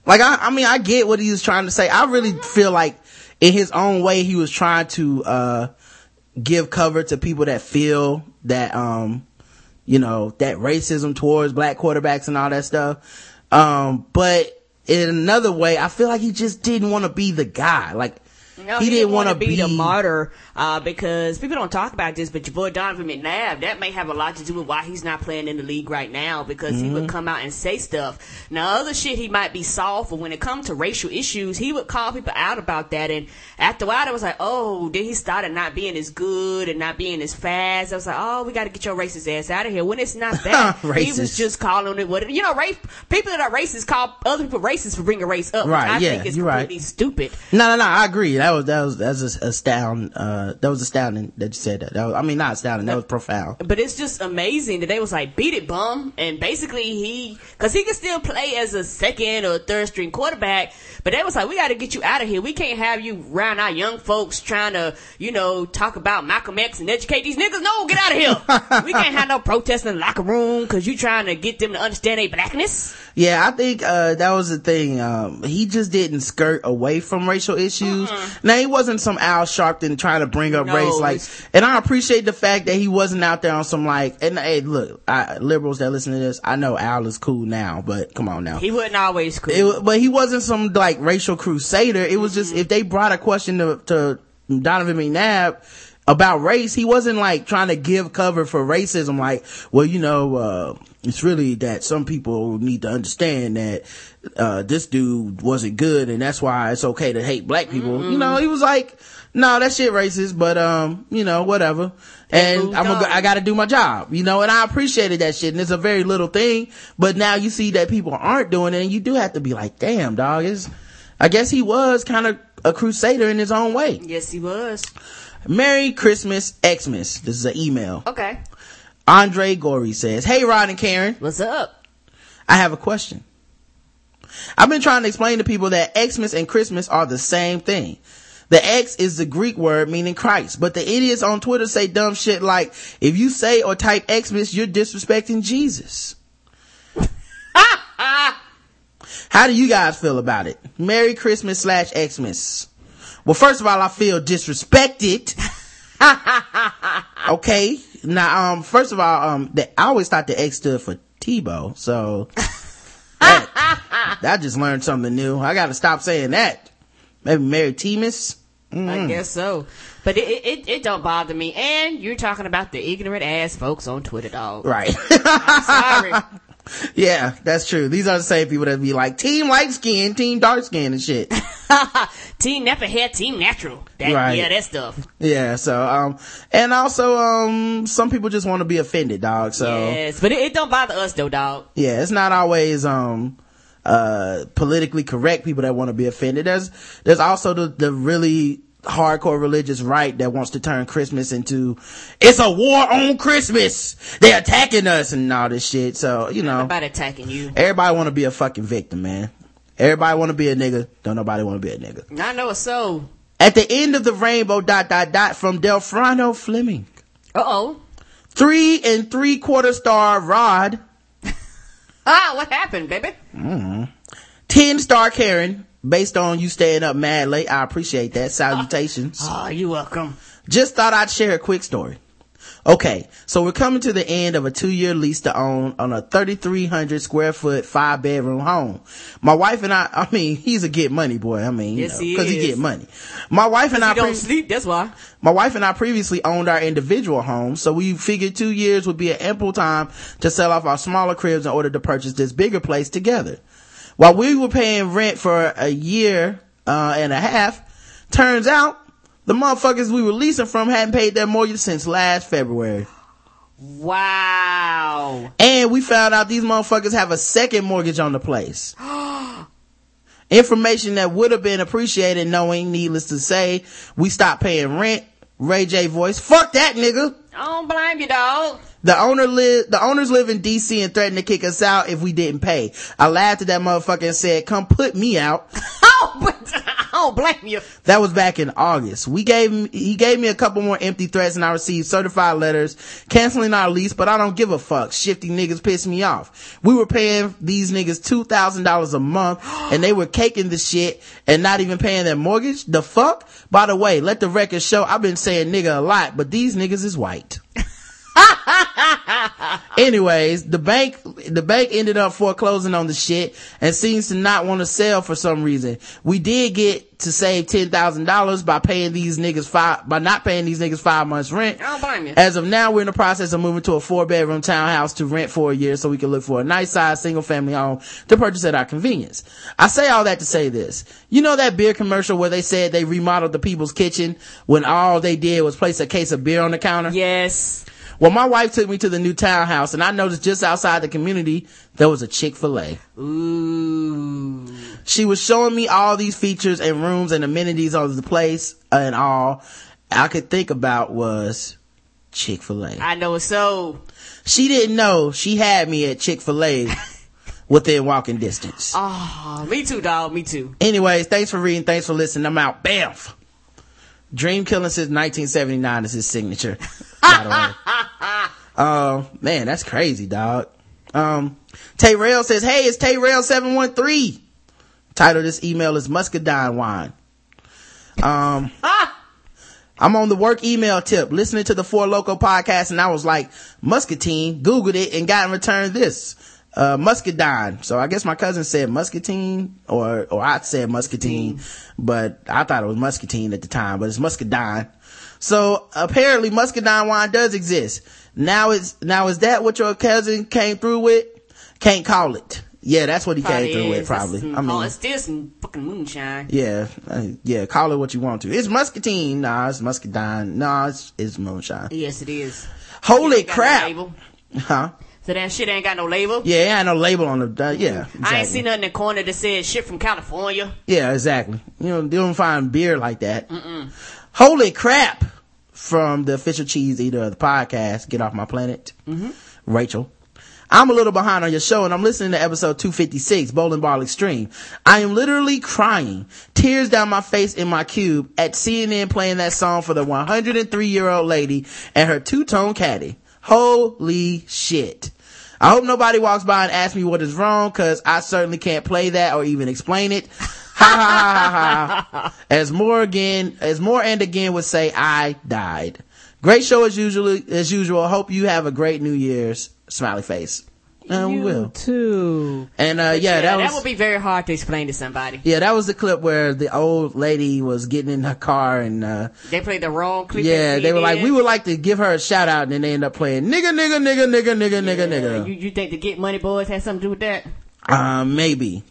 Like, I, I mean, I get what he was trying to say. I really feel like in his own way, he was trying to, uh, give cover to people that feel that, um, you know, that racism towards black quarterbacks and all that stuff. Um, but in another way, I feel like he just didn't want to be the guy. Like, No, he, didn't want to be, the martyr uh, because people don't talk about this, but your boy Donovan McNabb, that may have a lot to do with why he's not playing in the league right now because he Mm-hmm. would come out and say stuff. Now, other shit he might be soft, but when it comes to racial issues, he would call people out about that. And after a while, I was like, oh, then he started not being as good and not being as fast. I was like, oh, we got to get your racist ass out of here. When it's not that, he was just calling it what it, you know. Race people that are racist call other people racist for bringing race up. which Right, I yeah, think is you're right. completely stupid. No, no, no. I agree. That was that was that was astounding. Uh, that was astounding that you said that. that was, I mean, not astounding. That was profound. But it's just amazing that they was like, beat it, bum. And basically he, cause he can still play as a second or third string quarterback, but they was like, we gotta get you out of here. We can't have you around our young folks trying to, you know, talk about Malcolm X and educate these niggas. No, get out of here. we can't have no protest in the locker room cause you trying to get them to understand their blackness. Yeah, I think uh, that was the thing. Um, he just didn't skirt away from racial issues. Now he wasn't some Al Sharpton trying to bring up No, race, like, and I appreciate the fact that he wasn't out there on some like. And hey, look, I, liberals that listen to this, I know Al is cool now, but come on now. He wasn't always cool. It, but he wasn't some like racial crusader. It was just if they brought a question to, to Donovan McNabb about race, he wasn't like trying to give cover for racism. Like, well, you know, uh, it's really that some people need to understand that uh, this dude wasn't good, and that's why it's okay to hate black people. You know, he was like, no, that shit racist, but um, you know, whatever. And I'm gonna. I got to do my job, you know, and I appreciated that shit. And it's a very little thing, but now you see that people aren't doing it, and you do have to be like, damn, dog. Is I guess he was kind of a crusader in his own way. yes, he was. Merry Christmas, Xmas. This is an email. Okay. Andre Gorey says, Hey, Rod and Karen, What's up? I have a question. I've been trying to explain to people that Xmas and Christmas are the same thing. The X is the Greek word meaning Christ, but the idiots on Twitter say dumb shit like, if you say or type Xmas, you're disrespecting Jesus. How do you guys feel about it? Merry Christmas slash Xmas. Well, first of all, I feel disrespected. okay. Now, um, first of all, um, the, I always thought the X stood for Tebow, so that, I just learned something new. I gotta stop saying that. Maybe Mary Temis? I guess so. But it, it, it, it don't bother me. And you're talking about the ignorant ass folks on Twitter, dog. Right. Sorry. yeah, that's true. These are the same people that be like, team light skin, team dark skin and shit. team Napa hair, team natural. That, Right. Yeah, that stuff. yeah, so, um, and also, um, some people just want to be offended, dog, so. Yes, but it, it don't bother us though, dog. yeah, it's not always, um, uh, politically correct people that want to be offended. There's, there's also the, the really hardcore religious right that wants to turn Christmas into, it's a war on Christmas. They're attacking us and all this shit. So, you know, About attacking you. everybody want to be a fucking victim, man. Everybody want to be a nigga. Don't nobody want to be a nigga. I know it's so. At the end of the rainbow, dot, dot, dot, from Delfrano Fleming. Uh oh. Three and three quarter star Rod. Ah, what happened, baby? 10 star Karen, based on you staying up mad late. I appreciate that. Salutations. Ah, ah, oh, you're welcome. Just thought I'd share a quick story. Okay, so we're coming to the end of a two year lease to own on a 3,300 square foot, five bedroom home. My wife and I, I mean, he's a get money boy. I mean, Yes, know, he cause he get money. My wife and I, You don't sleep, that's why. my wife and I previously owned our individual homes, so we figured two years would be an ample time to sell off our smaller cribs in order to purchase this bigger place together. While we were paying rent for a year uh, and a half, turns out the motherfuckers we were leasing from hadn't paid their mortgage since last February. Wow. And we found out these motherfuckers have a second mortgage on the place. Information that would have been appreciated knowing, needless to say, we stopped paying rent. Ray J voice, fuck that nigga. I don't blame you, dog. The owner live, the owners live in DC and threatened to kick us out if we didn't pay. I laughed at that motherfucker and said, come put me out. Oh, but I don't blame you. That was back in August. We gave him, he gave me a couple more empty threats and I received certified letters canceling our lease, but I don't give a fuck. Shifty niggas pissed me off. We were paying these niggas $2,000 a month and they were caking the shit and not even paying their mortgage. The fuck? By the way, let the record show I've been saying nigga a lot, but these niggas is white. Anyways, the bank, the bank ended up foreclosing on the shit and seems to not want to sell for some reason. We did get to save $10,000 by paying these niggas five, by not paying these niggas five months rent. I don't blame you. As of now, we're in the process of moving to a four bedroom townhouse to rent for a year so we can look for a nice size single family home to purchase at our convenience. I say all that to say this. You know that beer commercial where they said they remodeled the people's kitchen when all they did was place a case of beer on the counter? Yes. Well, my wife took me to the new townhouse and I noticed just outside the community, there was a Chick-fil-A. Ooh. She was showing me all these features and rooms and amenities of the place and all I could think about was Chick-fil-A. I know it's so. She didn't know she had me at Chick-fil-A within walking distance. Oh, me too, dog. Me too. Anyways, thanks for reading. Thanks for listening. I'm out. Bamf. Dream killing since 1979 is his signature. by the way. Uh, man, that's crazy, dog. Um, Tay Rail says, Hey, it's Tay Rail 713. Title of this email is Muscadine Wine. Um, I'm on the work email tip, listening to the Four Loco podcast, and I was like, Muscatine, Googled it, and got in return this. Uh, muscadine. So I guess my cousin said muscatine, or, or I said muscatine, but I thought it was muscatine at the time, but it's muscadine. So apparently muscadine wine does exist. Now it's, now is that what your cousin came through with? Can't call it. Yeah, that's what he Probably came through with, is. That's probably. some- I mean, oh, it's still some fucking moonshine. yeah, uh, yeah, call it what you want to. It's muscatine. Nah, it's muscadine. Nah, it's, it's moonshine. Yes, it is. Holy Ain't got no crap. Huh? So that shit ain't got no label. Yeah, it had no label on the, uh, yeah. Exactly. I ain't seen nothing in the corner that says shit from California. Yeah, exactly. You know, they don't find beer like that. Holy crap! From the official cheese eater of the podcast, Get Off My Planet, Rachel. I'm a little behind on your show and I'm listening to episode 256, Bowling Ball Extreme. I am literally crying, tears down my face in my cube at CNN playing that song for the 103 year old lady and her two tone caddy. Holy shit. I hope nobody walks by and asks me what is wrong cause I certainly can't play that or even explain it. Ha ha ha ha ha. As more again, as more and again would say, I died. Great show as usually, as usual. Hope you have a great New Year's. Smiley face. And we will. too. And, uh, yeah, that was, would be very hard to explain to somebody. yeah, that was the clip where the old lady was getting in her car and, uh, They played the wrong clip. yeah, they were like, we would like to give her a shout out and then they end up playing nigga, nigga, nigga, nigga, nigga, nigga, Yeah, nigga. You, you think the Get Money Boys had something to do with that? Um, maybe.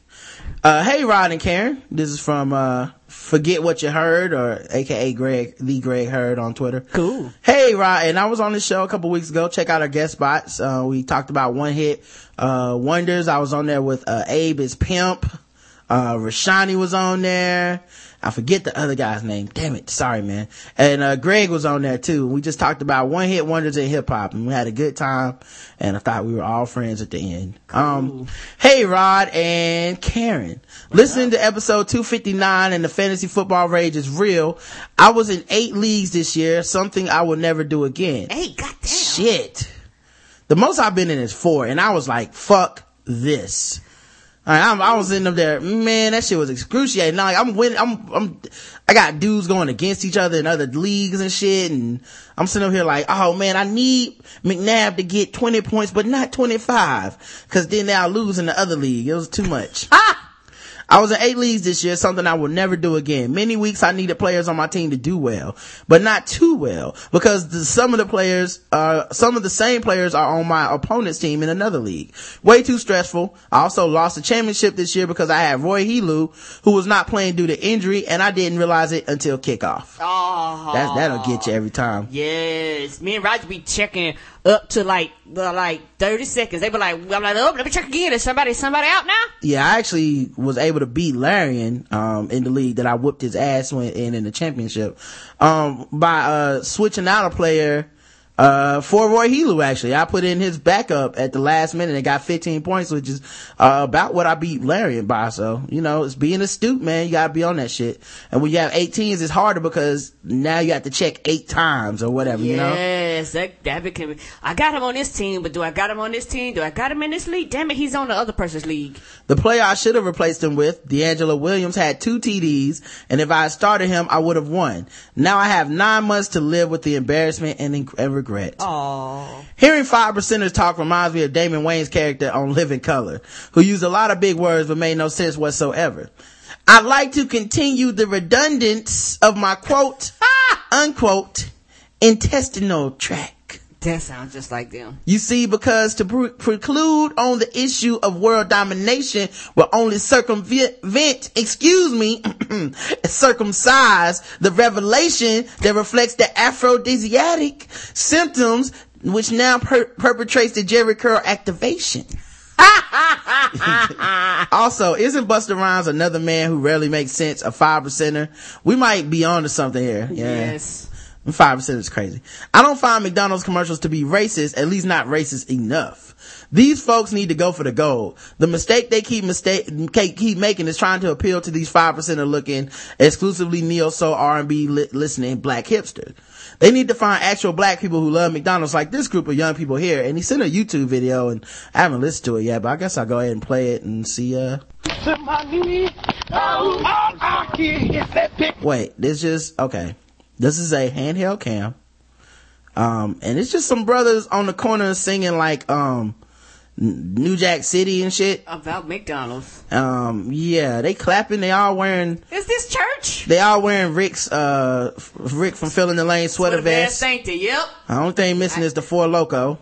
Uh, hey, Rod and Karen. This is from, uh, Forget What You Heard or AKA Greg, the Greg Heard on Twitter. Cool. Hey, Rod. And I was on the show a couple weeks ago. Check out our guest spots. Uh, we talked about one hit, uh, wonders. I was on there with, uh, Abe is Pimp. Uh, Rashani was on there. I forget the other guy's name. Damn it. Sorry, man. And, uh, Greg was on there too. We just talked about one hit wonders in hip hop and we had a good time and I thought we were all friends at the end. Um, hey, Rod and Karen. Listening to episode 259 and the fantasy football rage is real. I was in eight leagues this year, something I will never do again. Hey, goddamn. Shit. The most I've been in is four, and I was like, fuck this. I'm, I was in them there, man, that shit was excruciating. Like, I'm winning, I'm, I'm, I got dudes going against each other in other leagues and shit, and I'm sitting up here like, oh man, I need McNabb to get 20 points, but not 25, cause then I'll lose in the other league. It was too much. Ah! I was in eight leagues this year, something I will never do again. Many weeks I needed players on my team to do well, but not too well because the, some of the players, uh, some of the same players are on my opponent's team in another league. Way too stressful. I also lost the championship this year because I had Roy Helu, who was not playing due to injury, and I didn't realize it until kickoff. Oh. That's, that'll get you every time. Yes. Me and Roger be checking up to like, the, like 30 seconds. They were like, I'm like, oh, let me check again. Is somebody, somebody out now? Yeah, I actually was able to beat Larian, um, in the league that I whooped his ass in, in the championship, um, by, uh, switching out a player, uh, for Roy Helu, actually. I put in his backup at the last minute and got 15 points, which is, uh, about what I beat Larian by. So, you know, it's being astute, man. You gotta be on that shit. And when you have 18s, it's harder because now you have to check eight times or whatever, you know? Yes, that that became. I got him on this team, but do I got him on this team? Do I got him in this league? Damn it, he's on the other person's league. The player I should have replaced him with, DeAngelo Williams, had two TDs, and if I had started him, I would have won. Now I have nine months to live with the embarrassment and, and regret. Oh, Hearing five percenters talk reminds me of Damon Wayans' character on Living Color, who used a lot of big words but made no sense whatsoever. I'd like to continue the redundance of my quote, unquote, intestinal tract. That sounds just like them. You see, because to pre- preclude on the issue of world domination will only circumvent, excuse me, circumcise the revelation that reflects the aphrodisiac symptoms which now per- perpetrates the Jheri Curl activation. also, isn't Busta Rhymes another man who rarely makes sense, a five percenter? We might be on to something here. Yeah. Yes. Five percent is crazy. I don't find McDonald's commercials to be racist, at least not racist enough. These folks need to go for the gold. The mistake they keep mistake keep making is trying to appeal to these five percent of looking exclusively neo soul R and B listening black hipsters. They need to find actual black people who love McDonald's like this group of young people here. And he sent a YouTube video and I haven't listened to it yet, but I guess I'll go ahead and play it and see, uh, knees. Oh, all I hear is that big wait, this just, okay. This is a handheld cam. Um, and it's just some brothers on the corner singing like, um, New Jack City and shit. About McDonald's. Um, yeah, they clapping. They all wearing, Is this church? they all wearing Rick's, uh, Rick from Fill in the Lane sweater What a vest. Thank you. Yep. The only thing missing is the four loco.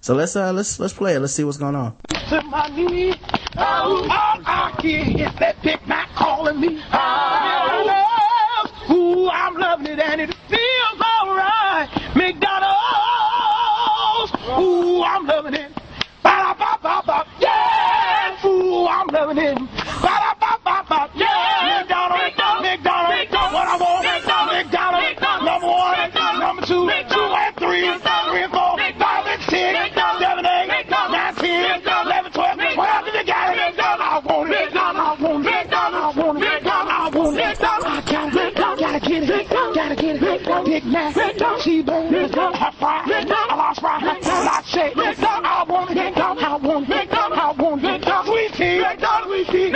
So let's, uh, let's, let's play it. Let's see what's going on. to my knees. Oh, all I hear is that Big Mac calling me. Oh, ooh, I'm loving it and it feels alright. McDonald's, ooh, I'm loving it. Ba-da-ba-ba-ba, yeah, ooh, I'm loving it. Ba-da-ba-ba-ba, yeah, Big Mac, T-bone, hot fry, a large fry, large shake, I want it, I want it, I want it, tea, sweet tea,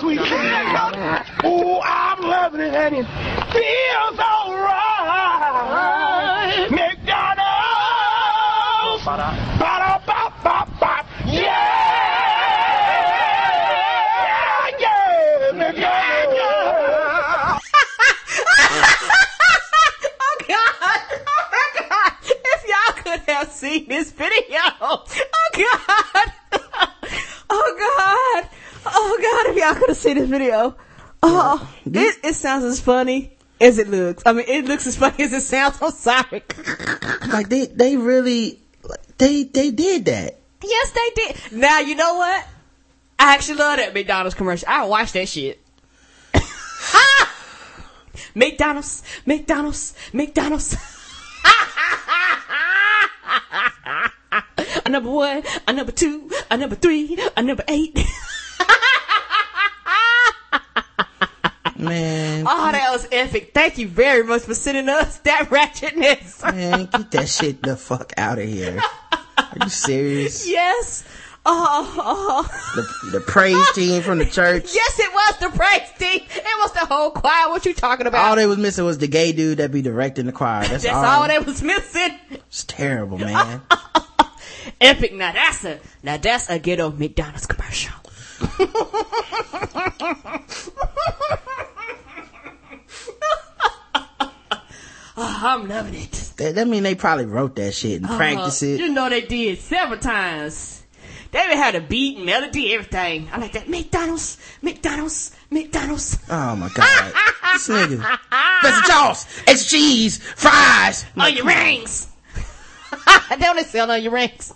sweet tea, ooh, I'm loving it and it feels alright, McDonald's, seen this video, oh God! Oh God! Oh God! If y'all could have seen this video, oh, it, it sounds as funny as it looks. I mean, it looks as funny as it sounds. I'm sorry. Like they, they really, they, they did that. Yes, they did. Now you know what? I actually love that McDonald's commercial. I watch that shit. McDonald's, McDonald's, McDonald's. A number one, a number two, a number three, a number eight. Man, Oh, that was epic. Thank you very much for sending us that ratchetness. man, get that shit the fuck out of here. Are you serious? yes. Oh, oh. The, the praise team from the church. yes, it was the praise team. It was the whole choir. What you talking about? All they was missing was the gay dude that be directing the choir. That's, That's all. all that was missing. It's terrible, man. Epic. Now that's a now that's a ghetto McDonald's commercial. oh, I'm loving it. that, that mean they probably wrote that shit and practiced Uh, it. You know they did several times. They even had a beat, melody, everything. I like that. McDonald's, McDonald's, McDonald's. Oh my god. this nigga. Extra sauce, extra cheese, fries. On your rings. they only sell on your rings.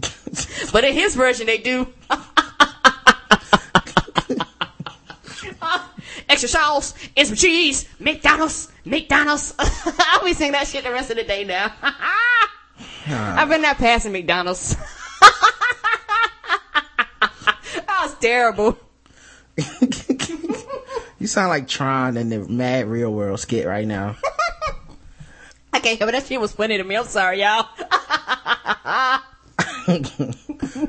but in his version, they do. extra sauce and some cheese. McDonald's, McDonald's. I'll be singing that shit the rest of the day now. I've been not passing McDonald's. that was terrible. you sound like Tron in the Mad Real World skit right now. I can't help it. That shit was funny to me. I'm sorry, y'all.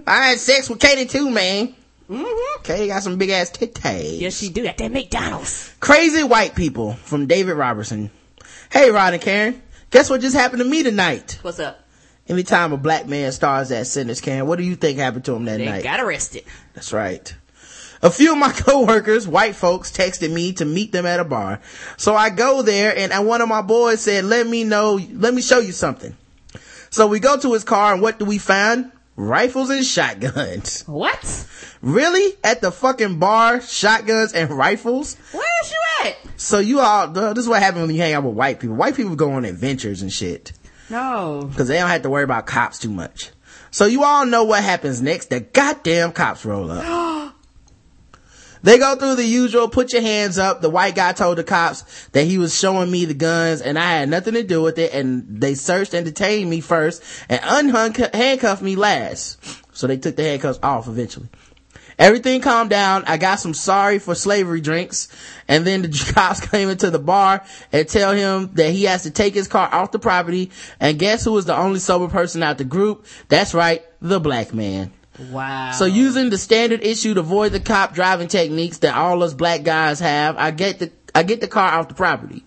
I had sex with Katie too, man. Mm-hmm. Katie got some big ass titties. Yes, she do. At that McDonald's. Crazy white people from David Robertson. Hey, Rod and Karen. Guess what just happened to me tonight? What's up? Anytime a black man stars at Sinners, Karen, what do you think happened to him that They night? got arrested. That's right. A few of my coworkers, white folks, texted me to meet them at a bar. So I go there and one of my boys said, let me know, let me show you something. So we go to his car and what do we find? Rifles and shotguns. What? Really? At the fucking bar, shotguns and rifles? Where's you at? So you all, uh, this is what happens when you hang out with white people. White people go on adventures and shit. No. Cause they don't have to worry about cops too much. So you all know what happens next. The goddamn cops roll up. They go through the usual, put your hands up. The white guy told the cops that he was showing me the guns and I had nothing to do with it. And they searched and detained me first and unhung, handcuffed me last. So they took the handcuffs off eventually. Everything calmed down. I got some sorry for slavery drinks. And then the cops came into the bar and tell him that he has to take his car off the property. And guess who was the only sober person out the group? That's right, the black man. Wow. So using the standard issue to avoid the cop driving techniques that all us black guys have, I get the, I get the car off the property.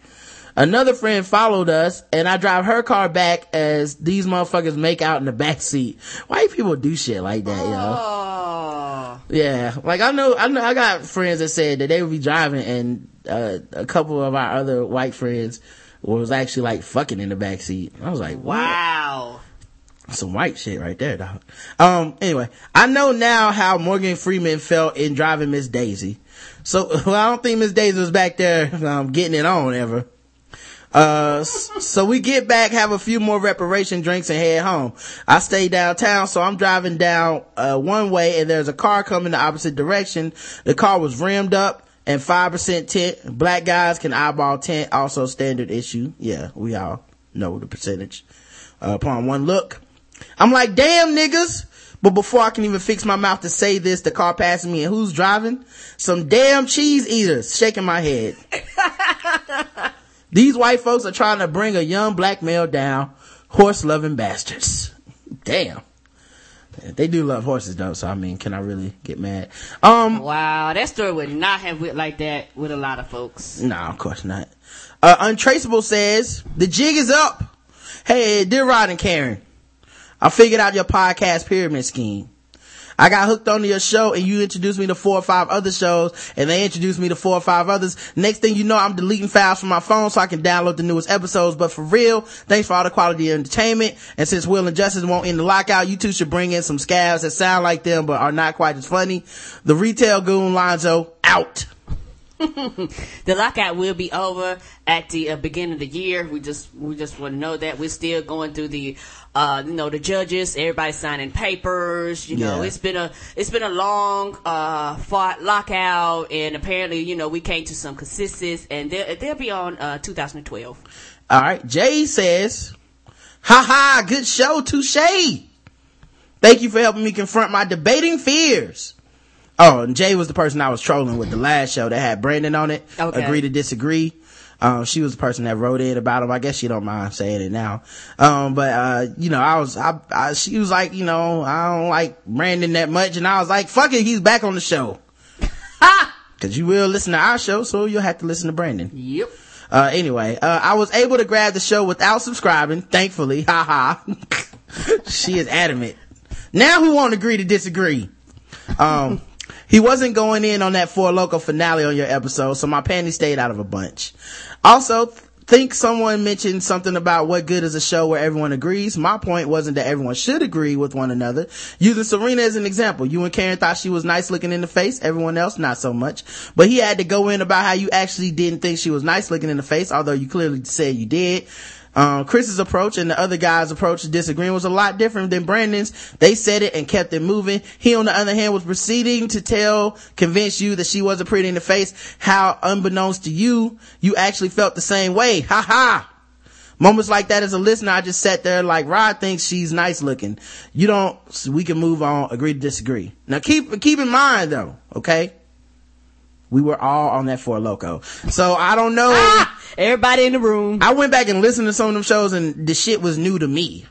Another friend followed us and I drive her car back as these motherfuckers make out in the back seat. White people do shit like that. Oh. Yeah. Like I know, I know, I got friends that said that they would be driving and, uh, a couple of our other white friends was actually like fucking in the back seat. I was like, Wow. Some white shit right there, dog. Um, anyway, I know now how Morgan Freeman felt in driving Miss Daisy. So, well, I don't think Miss Daisy was back there, um, getting it on ever. Uh, so we get back, have a few more reparation drinks and head home. I stay downtown, so I'm driving down, uh, one way and there's a car coming the opposite direction. The car was rimmed up and 5% tint. Black guys can eyeball tint, also standard issue. Yeah, we all know the percentage. Uh, upon one look, I'm like, damn niggas. But before I can even fix my mouth to say this, the car passing me and who's driving? Some damn cheese eaters shaking my head. These white folks are trying to bring a young black male down. Horse loving bastards. Damn. They do love horses though, so I mean, can I really get mad? Um, Wow. That story would not have went like that with a lot of folks. no, of course not. Uh, Untraceable says, the jig is up. Hey, dear Rod and Karen, I figured out your podcast pyramid scheme. I got hooked onto your show and you introduced me to four or five other shows and they introduced me to four or five others. Next thing you know, I'm deleting files from my phone so I can download the newest episodes. But for real, thanks for all the quality entertainment. And since Will and Justice won't end the lockout, you two should bring in some scabs that sound like them but are not quite as funny. The retail goon Lonzo out. The lockout will be over at the uh, beginning of the year. We just we just want to know that we're still going through the uh you know the judges, everybody signing papers. You know, Yeah. it's been a it's been a long uh fought lockout, and apparently you know we came to some consensus, and they'll they'll be on uh 2012. All right. Jay says, ha ha, good show, touche. Thank you for helping me confront my debating fears. Oh, and Jay was the person I was trolling with the last show that had Brandon on it. Okay. Agree to disagree. Um, she was the person that wrote in about him. I guess she don't mind saying it now. Um, but, uh, you know, I was, I, I, she was like, you know, I don't like Brandon that much. And I was like, fuck it, he's back on the show. Cause you will listen to our show, so you'll have to listen to Brandon. Yep. Uh, anyway, uh, I was able to grab the show without subscribing, thankfully. Ha ha. she is adamant. Now who won't agree to disagree? Um, he wasn't going in on that four loco finale on your episode, so my panties stayed out of a bunch. Also, think someone mentioned something about what good is a show where everyone agrees. My point wasn't that everyone should agree with one another. Using Serena as an example, you and Karen thought she was nice looking in the face, everyone else not so much. But he had to go in about how you actually didn't think she was nice looking in the face, although you clearly said you did. Um, Chris's approach and the other guy's approach to disagreeing was a lot different than Brandon's. They said it and kept it moving. He, on the other hand, was proceeding to tell, convince you that she wasn't pretty in the face. How unbeknownst to you, you actually felt the same way. Ha ha! Moments like that as a listener, I just sat there like, Rod thinks she's nice looking. You don't, so we can move on, agree to disagree. Now keep, keep in mind though, okay? We were all on that for a loco. So I don't know. Ah, everybody in the room. I went back and listened to some of them shows and the shit was new to me.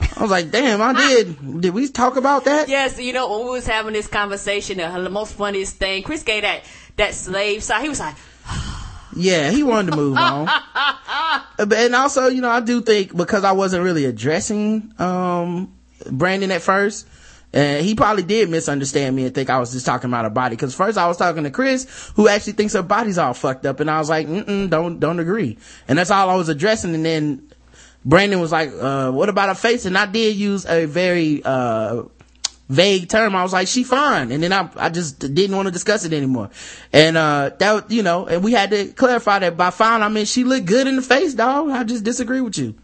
I was like, damn, I did. Did we talk about that? Yes, you know, when we was having this conversation, the most funniest thing, Chris gave that, that slave side. He was like, Yeah, he wanted to move on. And also, you know, I do think because I wasn't really addressing, um, Brandon at first, and he probably did misunderstand me and think I was just talking about her body. Cause first I was talking to Chris, who actually thinks her body's all fucked up. And I was like, mm don't, don't agree. And that's all I was addressing. And then Brandon was like, uh, what about her face? And I did use a very, uh, vague term. I was like, she fine. And then I, I just didn't want to discuss it anymore. And, uh, that, you know, and we had to clarify that by fine, I mean, she looked good in the face, dog. I just disagree with you.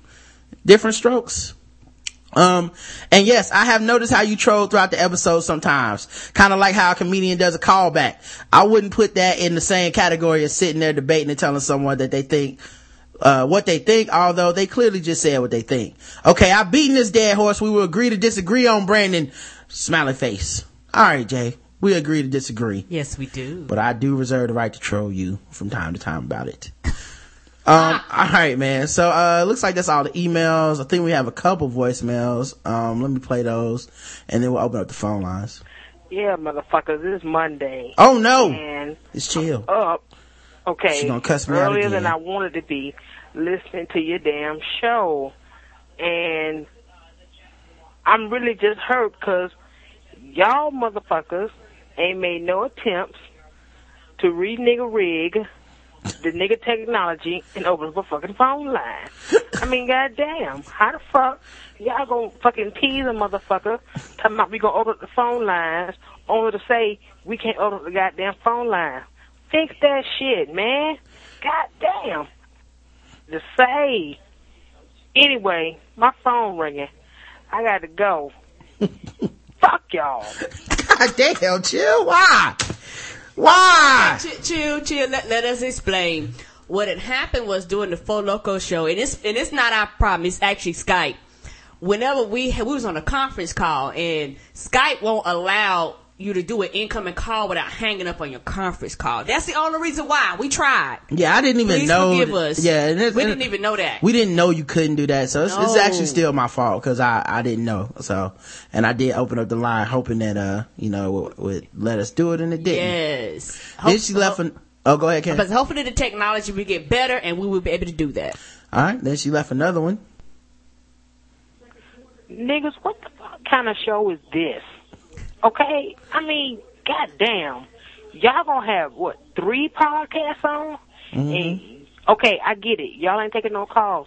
Different strokes. Um, and yes, I have noticed how you troll throughout the episode sometimes. Kind of like how a comedian does a callback. I wouldn't put that in the same category as sitting there debating and telling someone that they think, uh, what they think, although they clearly just said what they think. Okay, I've beaten this dead horse. We will agree to disagree on Brandon. Smiley face. Alright, Jay. We agree to disagree. yes, we do. But I do reserve the right to troll you from time to time about it. Um, all right, man. So, uh, it looks like that's all the emails. I think we have a couple voicemails. Um, let me play those and then we'll open up the phone lines. Yeah, motherfuckers, this is Monday. Oh no! And It's chill. up, okay, She's gonna cuss me out earlier than I wanted to be listening to your damn show. And I'm really just hurt because y'all motherfuckers ain't made no attempts to re-nigga rig the nigga technology and open up a fucking phone line. I mean, goddamn, how the fuck y'all gonna fucking tease a motherfucker talking about we gonna open up the phone lines only to say we can't open up the goddamn phone line? Fix that shit, man. Goddamn. Just say. Anyway, my phone ringing. I gotta go. fuck y'all. God damn, chill. Why? Why? chill, chill. Let, let us explain. What had happened was during the Four Loco show, and it's and it's not our problem. It's actually Skype. Whenever we we was on a conference call, and Skype won't allow you to do an incoming call without hanging up on your conference call. That's the only reason why we tried. Yeah, I didn't even Please know. forgive that- us. Yeah, and it's- we and didn't even know that. We didn't know you couldn't do that, so it's, it's actually still my fault because I I didn't know. So, and I did open up the line hoping that uh you know would, would let us do it, and it didn't. yes. Then she left. An, oh, go ahead, Ken. But hopefully the technology will get better, and we will be able to do that. All right, then she left another one. Niggas, what the fuck kind of show is this? Okay? I mean, goddamn. Y'all gonna have, what, three podcasts on? Mm-hmm. And, okay, I get it. Y'all ain't taking no calls.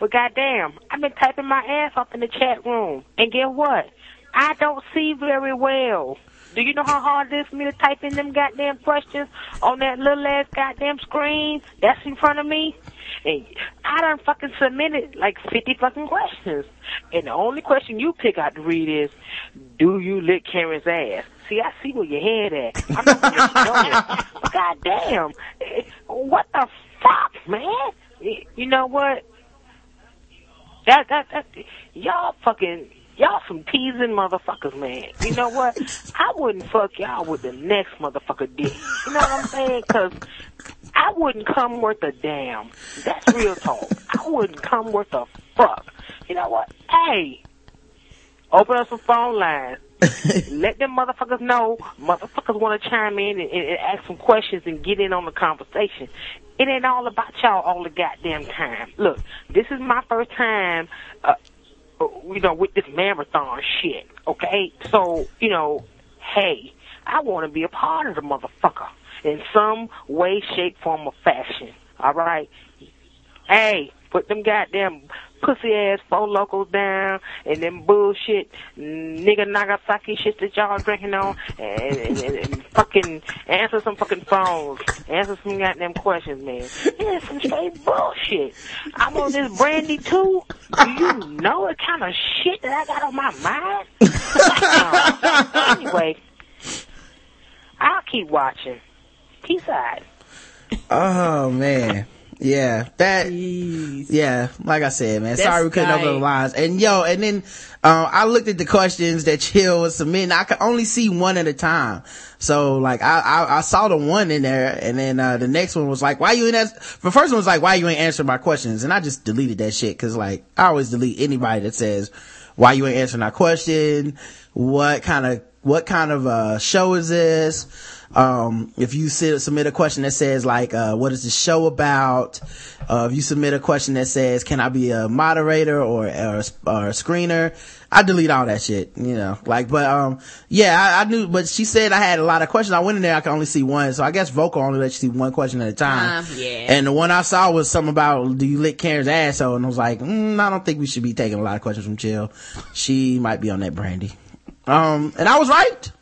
But goddamn, I've been typing my ass off in the chat room. And guess what? I don't see very well. Do you know how hard it is for me to type in them goddamn questions on that little ass goddamn screen that's in front of me? And I done fucking submitted like 50 fucking questions. And the only question you pick out to read is, do you lick Karen's ass? See, I see where your head at. You know that. But goddamn, eh, what the fuck, man? You know what? That, that, that, y'all fucking, y'all some teasing motherfuckers, man. You know what? I wouldn't fuck y'all with the next motherfucker dick. You know what I'm saying? Cause I wouldn't come worth a damn. That's real talk. I wouldn't come worth a fuck. You know what? Hey, open up some phone lines. Let them motherfuckers know. Motherfuckers want to chime in and, and, and ask some questions and get in on the conversation. It ain't all about y'all all the goddamn time. Look, this is my first time, uh, you know, with this marathon shit. Okay, so you know, hey, I want to be a part of the motherfucker in some way, shape, form, or fashion. All right. Hey, put them goddamn pussy ass four locos down and them bullshit nigga Nagasaki shit that y'all drinking on and, and, and, and fucking answer some fucking phones. Answer some goddamn questions, man. Yeah, some straight bullshit. I'm on this brandy too. Do you know what kind of shit that I got on my mind? Uh, anyway, I'll keep watching. Peace out. Oh man. Yeah, that, yeah, like I said, man, That sorry we couldn't open the lines. And yo, and then, um, I looked at the questions that Chill was submitting. I could only see one at a time. So like, I, I, I saw the one in there and then, uh, the next one was like, why you ain't ask, the first one was like, why you ain't answering my questions? And I just deleted that shit cause like, I always delete anybody that says, why you ain't answering our question? What kind of, what kind of, uh, show is this? Um if you sit, submit a question that says like uh what is the show about? Uh if you submit a question that says can i be a moderator or or, a- or a screener? I delete all that shit you know like but um yeah I, I knew but she said i had a lot of questions. I went in there i could only see one. So i guess Vokle only let you see one question at a time. Um, yeah. and the one i saw was something about do you lick karen's asshole? And i was like mm, i don't think we should be taking a lot of questions from chill she might be on that brandy. Um and i was right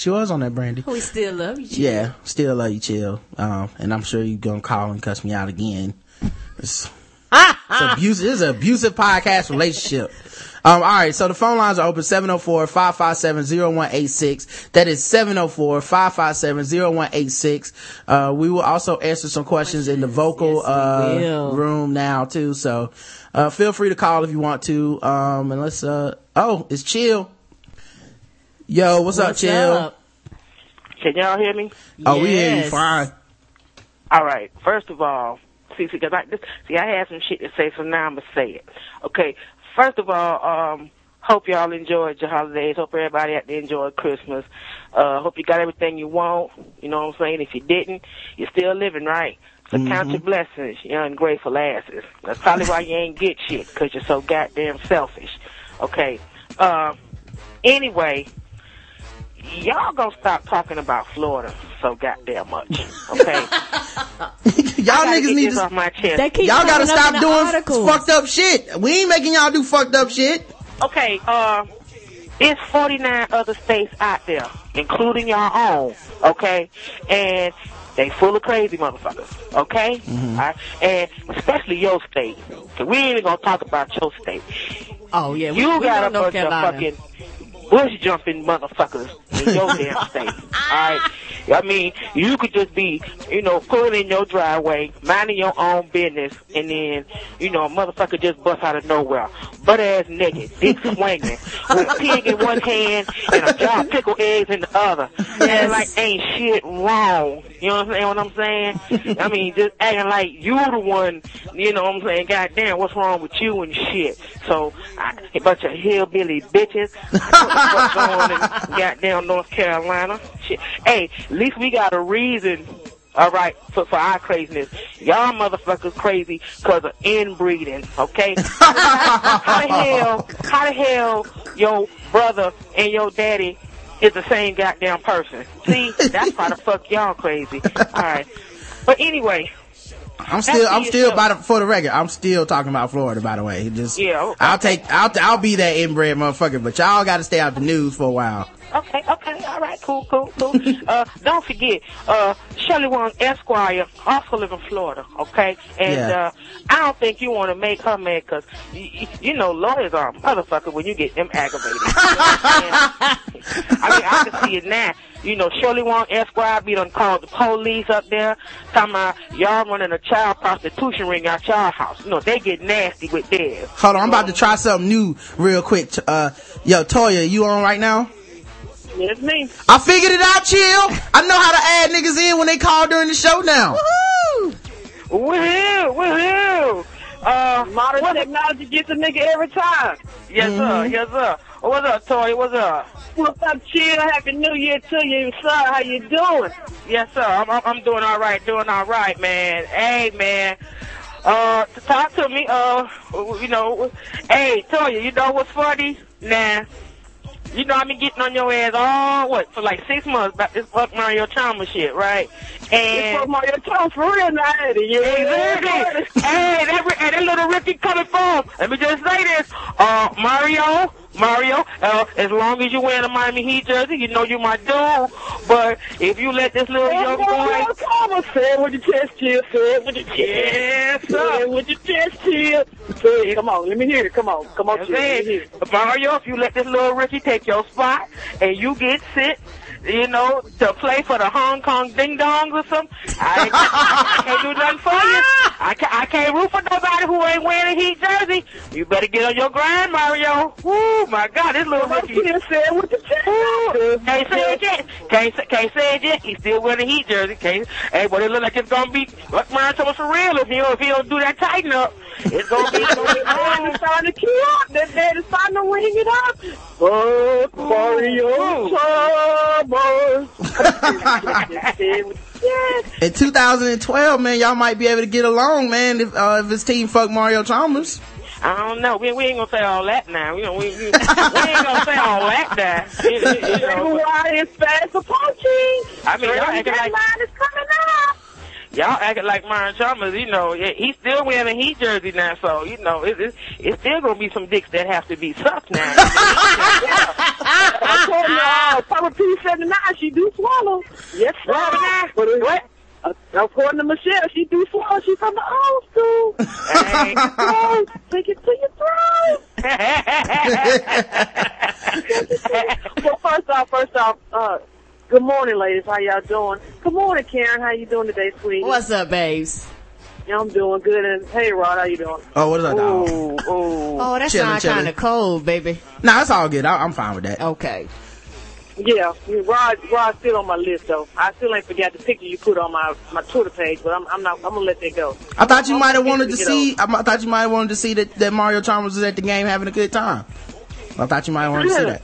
she was on that brandy We still love you. Chill. yeah, still love you, chill. Um, and I'm sure you're gonna call and cuss me out again. It's, it's abusive. It's an abusive podcast relationship. Um, all right. So the phone lines are open 704-557-0186. That is 704-557-0186. Uh, we will also answer some questions in the Vokle, Yes, uh, room now too. So, uh, feel free to call if you want to. Um, and let's, uh, oh, it's chill. Yo, what's, up, chill? Can y'all hear me? Oh, we hear you fine. All right. First of all, see, see, cause I this, see, I had some shit to say, so now I'm gonna say it. Okay. First of all, um, hope y'all enjoyed your holidays. Hope everybody out there enjoyed Christmas. Uh, hope you got everything you want. You know what I'm saying? If you didn't, you're still living, right? So count your blessings, you ungrateful asses. That's probably why you ain't get shit, cause you're so goddamn selfish. Okay. Uh, anyway, y'all gonna stop talking about Florida so goddamn much. Okay. y'all niggas need to off my chest. They keep y'all gotta stop doing articles. fucked up shit. We ain't making y'all do fucked up shit. Okay, uh, it's 49 other states out there, including your own, okay? And they full of crazy motherfuckers, okay? Mm-hmm. All right? And especially your state. So we ain't even gonna talk about your state. Oh yeah, we, You we got know a North bunch of fucking bush jumping motherfuckers in your damn state. Alright? I mean, you could just be, you know, pulling in your driveway, minding your own business, and then, you know, a motherfucker just bust out of nowhere. Butt ass naked, dick swinging, with a pig in one hand and a jar of pickled eggs in the other. And like ain't shit wrong. You know what I'm saying? What I'm saying? I mean, just acting like you the one, you know what I'm saying? Goddamn, what's wrong with you and shit? So, I, a bunch of hillbilly bitches. I know what's going on in goddamn North Carolina. Shit. Hey, at least we got a reason. All right, for, for our craziness. Y'all motherfuckers crazy because of inbreeding, okay? how the hell, how the hell your brother and your daddy is the same goddamn person? See, that's why the fuck y'all crazy. All right. But anyway, I'm still, I'm still by the, for the record, I'm still talking about Florida, by the way. Just, Yeah, okay. I'll take, I'll, I'll be that inbred motherfucker, but y'all gotta stay out the news for a while. Okay, okay, all right, cool, cool, cool. uh, don't forget, uh, Shirley Wong Esquire also live in Florida, okay? And, Yeah. uh, I don't think you want to make her mad because, you, you know, lawyers are a motherfucker when you get them aggravated. You know I'm? I mean, I can see it now. You know, Shirley Wong Esquire be done called the police up there, talking about y'all running a child prostitution ring out y'all house. You know, they get nasty with theirs. Hold on, I'm about to try something new real quick. Uh, yo, Toya, you on right now? It's me. I figured it out, chill. I know how to add niggas in when they call during the show now. Woohoo! Woohoo! Uh, modern technology gets a nigga every time. Yes, sir. Yes, sir. What's up, Toy? What's up? What's up, chill? Happy New Year to you, sir. How you doing? Yes, sir. I'm, I'm, I'm doing all right. Doing all right, man. Hey, man. Uh, to talk to me. Uh, you know. Hey, Toya, you know what's funny? Nah. You know, I've been getting on your ass all what for like six months about this fuck Mario Chalmers shit, right? And fuck Mario Chalmers for real now, Eddie. Yeah, Exactly. hey, that, hey, that little Ricky coming from. Let me just say this. Uh, Mario, Mario, uh, as long as you wear a Miami Heat jersey, you know you my dude. But if you let this little young boy... Chalmers say with your chest chill, say with your chest. Yes, Say with your chest chill. Say. Come on, let me hear it. Come on, come on, chill. Let me hear saying, it. Mario, if you let this little Ricky take your spot and you get sit, you know, to play for the Hong Kong Ding Dongs or something, I, I can't do nothing for you. I can't, I can't root for nobody who ain't wearing a Heat jersey. You better get on your grind, Mario. Woo, my God, this little Ricky. Chill, say it with. Woo, Can't say it yet. Can't, say- can't say it yet. He's still wearing a Heat jersey. Can't, hey, but it look like it's gonna be like Mario Thomas for real if he don't, if he don't do that tighten up. It's gonna be, it's gonna be Dad starting to key up. That dad is starting to wing it up. Fuck Mario Chalmers. Yes. In 2012, man, y'all might be able to get along, man, if, uh, if his team fuck Mario Chalmers. I don't know. We, we ain't gonna say all that now. We, we, we, we ain't gonna say all that now. You, you, you know, it's fast approaching. I mean, y'all acting like is coming up. y'all acting like Myron Chalmers. You know, he's still wearing a Heat jersey now, so you know, it, it, it's still gonna be some dicks that have to be sucked now. According to uh, Papa P79, she do swallow. Yes, sir. But it- What? According to Michelle, she do swallow. She's from the old school. Hey. Take it to your throat. well, first off, first off, uh, good morning, ladies. How y'all doing? Good morning, Karen. How you doing today, sweetie? What's up, babes? Yeah, I'm doing good. And hey, Rod, how you doing? Oh, what is that, dog? Ooh, ooh. Oh, that Chilling, sounds kind of cold, baby. Nah, it's all good. I, I'm fine with that. Okay. Yeah, Rod, Rod's still on my list though. I still ain't forgot the picture you put on my my Twitter page, but I'm I'm not I'm gonna let that go. I thought you might have wanted to get see. I I thought you might have wanted to see that, that Mario Chalmers was at the game having a good time. I thought you might have wanted to see that.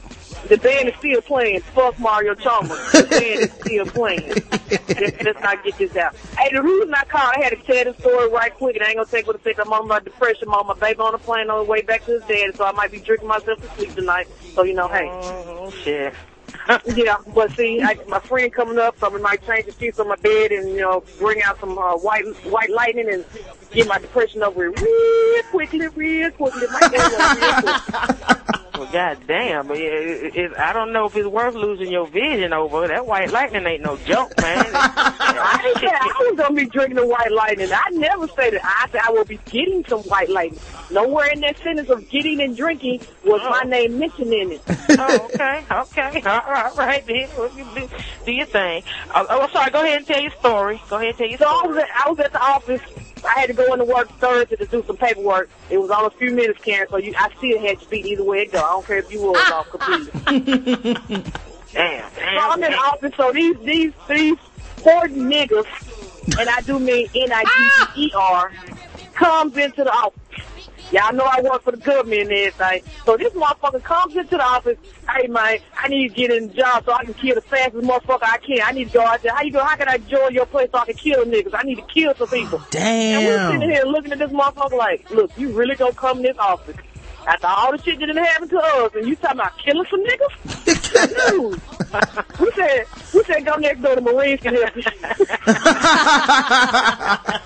The band is still playing. Fuck Mario Chalmers. The band is still playing. let's, let's not get this out. Hey, the reason I called, I had to tell the story right quick, and I ain't gonna take what it takes. I'm on my depression mode. My baby on the plane on the way back to his dad, so I might be drinking myself to sleep tonight. So you know, hey. Oh, shit. yeah, but see, I, my friend coming up, so I might change the sheets on my bed and you know bring out some uh, white white lightning and get my depression over real quickly, real quickly. My real quick. Well, goddamn, it, it, it, I don't know if it's worth losing your vision over. That white lightning ain't no joke, man. I didn't say I was gonna be drinking the white lightning. I never said that. I said I will be getting some white lightning. Nowhere in that sentence of getting and drinking was my oh. name mentioned in it. oh, okay, okay, all right, all right, then. Do, do your thing. Uh, oh, oh, sorry. Go ahead and tell your story. Go ahead and tell your So I story. was at, I was at the office. I had to go into work Thursday to do some paperwork. It was on a few minutes, Karen. So you, I still had to speak either way it go. I don't care if you was off completely. Damn, So. I'm in the office, so these these these four niggas, and I do mean N I G G E R, comes into the office. Y'all know I work for the government and everything. So this motherfucker comes into the office. Hey man, I need to get in the job so I can kill the fastest motherfucker I can. I need to go out there. How you go? How can I join your place so I can kill niggas? I need to kill some people. Damn. And we're sitting here looking at this motherfucker like, look, you really gonna come in this office after all the shit that done happened to us, and you talking about killing some niggas? Dude, we said we said go next door to Marines can help you.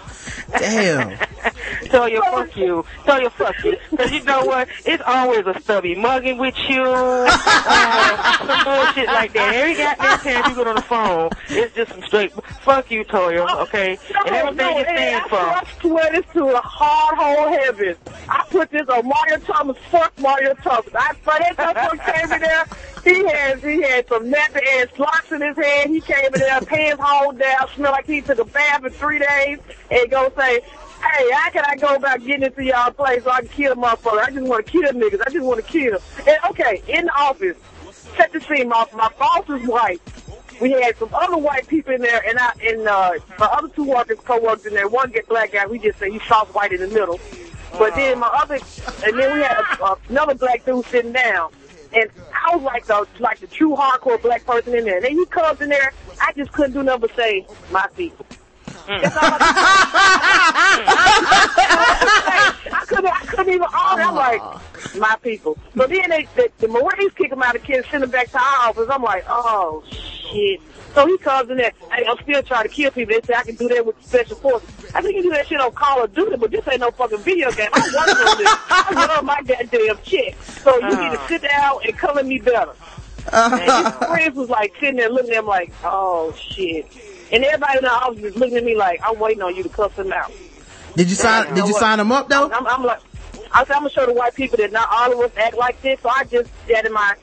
Damn. Tell you fuck you. Tell you fuck you. Cause you know what? It's always a stubby mugging with you. Uh, some bullshit like that. Every goddamn time you get on the phone, it's just some straight fuck you, Toya. Okay? and everything you stand I for. swear this to a hard hole heaven. I put this on Mario Thomas. Fuck Mario Thomas. I for that motherfucker came in there. He had he had some nappy ass locks in his head. He came in there, pants hauled down, smelled like he took a bath in three days, and go say. Hey, how can I go about getting into y'all place so I can kill motherfucker? I just want to kill niggas. I just want to kill. Them. And okay, in the office, set the scene. My my boss is white. We had some other white people in there, and I and uh, my other two workers, co-workers in there. One get black guy. We just say he's soft white in the middle. But then my other, and then we had a, a, another black dude sitting down. And I was like the like the true hardcore black person in there. And then he comes in there. I just couldn't do nothing but say my people. Mm. That's all I, I couldn't, I couldn't even order. I'm like, my people. So then they, the, the Marines kick him out of kids, send him back to our office. I'm like, oh shit. So he comes in there. Hey, I'm still trying to kill people. They say I can do that with special forces. I think you do that shit on Call of Duty, but this ain't no fucking video game. I'm working on this. I love my goddamn chick. So you need to uh-huh. sit down and color me better. And his friends was like sitting there looking at him like, oh shit. And everybody in the office is looking at me like, I'm waiting on you to cuss him out. Did you sign? Did you sign him up though? I'm, I'm like, I said, I'm gonna show the white people that not all of us act like this. So I just said in my,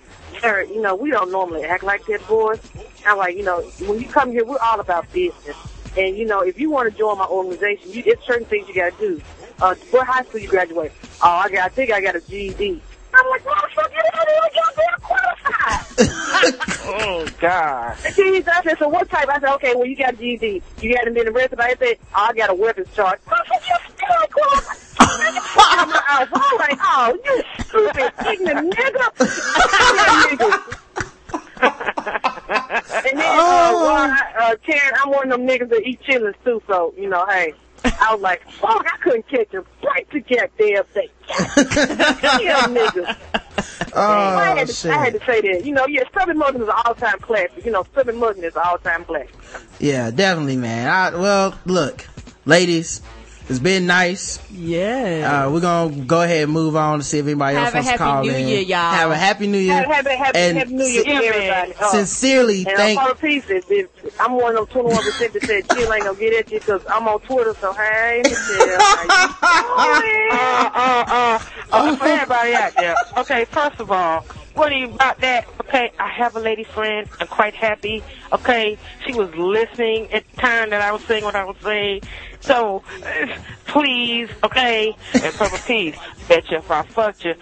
sir, you know, we don't normally act like this, boys. I'm like, you know, when you come here, we're all about business. And you know, if you want to join my organization, you, it's certain things you gotta do. Uh, what high school you graduate? Oh, I got, I think I got a GED. I'm like, motherfucker, you don't even goddamn qualified. Oh God. And then I said, so what type? I said, okay, well, you got a GED. You haven't been arrested. I said, oh, I got a weapons charge. I said, you still ain't qualified. I'm like, oh, you stupid, ignorant nigga. and then, uh, well, I, uh, Karen, I'm one of them niggas that eat chillings too, so, you know, hey. I was like, fuck, I couldn't catch a break to get damn thing. Damn niggas. Oh I, had to, shit. I had to say that. You know, yeah, Southern Muggin is an all-time classic. You know, Southern Muggin is an all-time classic. Yeah, definitely, man. I, well, look, ladies, it's been nice. Yeah. Uh, we're gonna go ahead and move on to see if anybody Have else a wants to call in. Have a happy New. Year, y'all. Have a happy New Year. Happy, happy, happy, And happy New Year to everybody. Uh, Sincerely, and thank. I'm pieces. If I'm one of them 21 percent that said Jill ain't gonna get at you because I'm on Twitter. So hey, Michelle, how? Uh, uh, uh, uh, for everybody out there. Okay, first of all, what are you about that? Okay, I have a lady friend. I'm quite happy. Okay, she was listening at the time that I was saying what I was saying. So, uh, please, okay, and Purple Peace, bet you if I fucked you,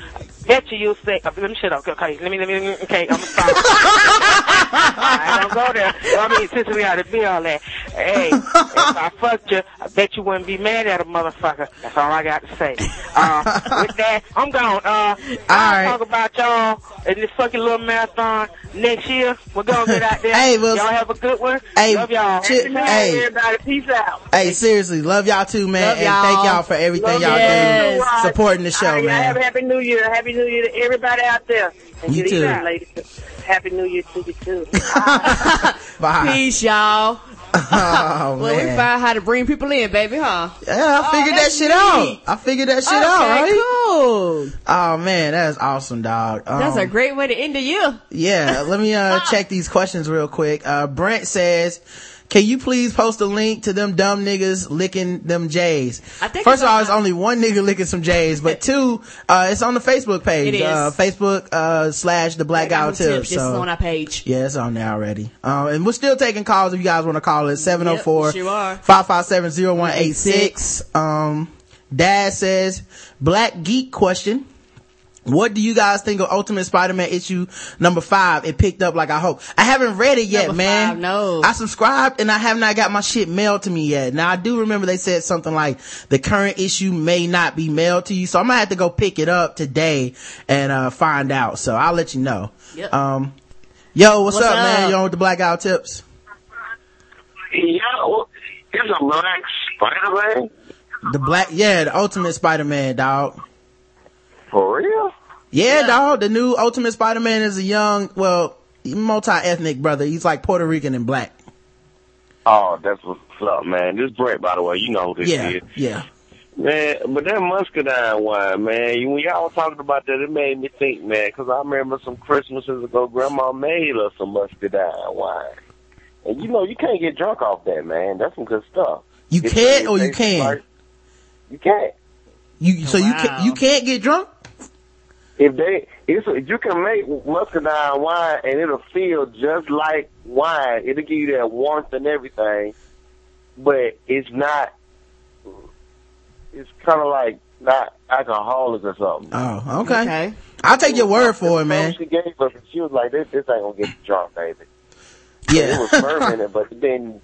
bet you you'll say, let me shut up, okay, let me, let me, okay, I'm sorry. I don't go there. I mean, since we had to be all that. Hey, if I fucked you, I bet you wouldn't be mad at a motherfucker. That's all I got to say. Uh, with that, I'm gone. Uh, I'll right. talk about y'all in this fucking little marathon next year. We're gonna get out there. Hey, well, y'all have a good one. hey, Love y'all. chi- Happy hey. everybody. Peace out. Hey, seriously, love y'all too, man, Love and y'all. thank y'all for everything Love y'all you. do, supporting the show, All right, y'all Have a happy New Year. Happy New Year to everybody out there. And You too. these ladies. Happy New Year to you too. Bye. Peace, y'all. Oh Well, we man. found how to bring people in, baby, huh? Yeah, I figured that shit neat. out. I figured that shit out, right? cool. Oh man, that's awesome, dog. That's Um, a great way to end the year. Yeah, let me uh check these questions real quick. Uh Brent says, can you please post a link to them dumb niggas licking them J's? I think First of all, it's only one nigga licking some J's, but two, uh, it's on the Facebook page. It is. Uh, Facebook, uh, slash the Black Guy Tips. This is on our page. yeah, it's on there already. Um, and we're still taking calls if you guys want to call it. 704 557 0186. Um, Dad says, Black Geek question. What do you guys think of Ultimate Spider-Man issue number five? It picked up like I hope. I haven't read it yet, Number man. five, no. I subscribed and I have not got my shit mailed to me yet. Now I do remember they said something like the current issue may not be mailed to you. So I'm gonna have to go pick it up today and, uh, find out. So I'll let you know. Yep. Um, yo, what's, What's up, man? You on with the Black Guy Tips? Yo, it's a black Spider-Man? The black, yeah, the Ultimate Spider-Man, dog. For real? Yeah, dog. The new Ultimate Spider-Man is a young, well, multi-ethnic brother. He's like Puerto Rican and black. Oh, that's what's up, man. This Brett, by the way, you know who this Yeah, is. yeah. Man, but that muscadine wine, man, when y'all was talking about that, it made me think, man, because I remember some Christmases ago, Grandma made us some muscadine wine. And you know, you can't get drunk off that, man. That's some good stuff. You It- can't or you can? like- you can't. You, so you can, you can't get drunk? If they, it's you can make muscadine wine and it'll feel just like wine. It'll give you that warmth and everything, but it's not. It's kind of like not alcoholic or something. Oh, okay. Okay. I'll take your word for it, man. She gave us, she was like, "This, this ain't gonna get you drunk, baby." Yeah, it Yeah. was fermented, but then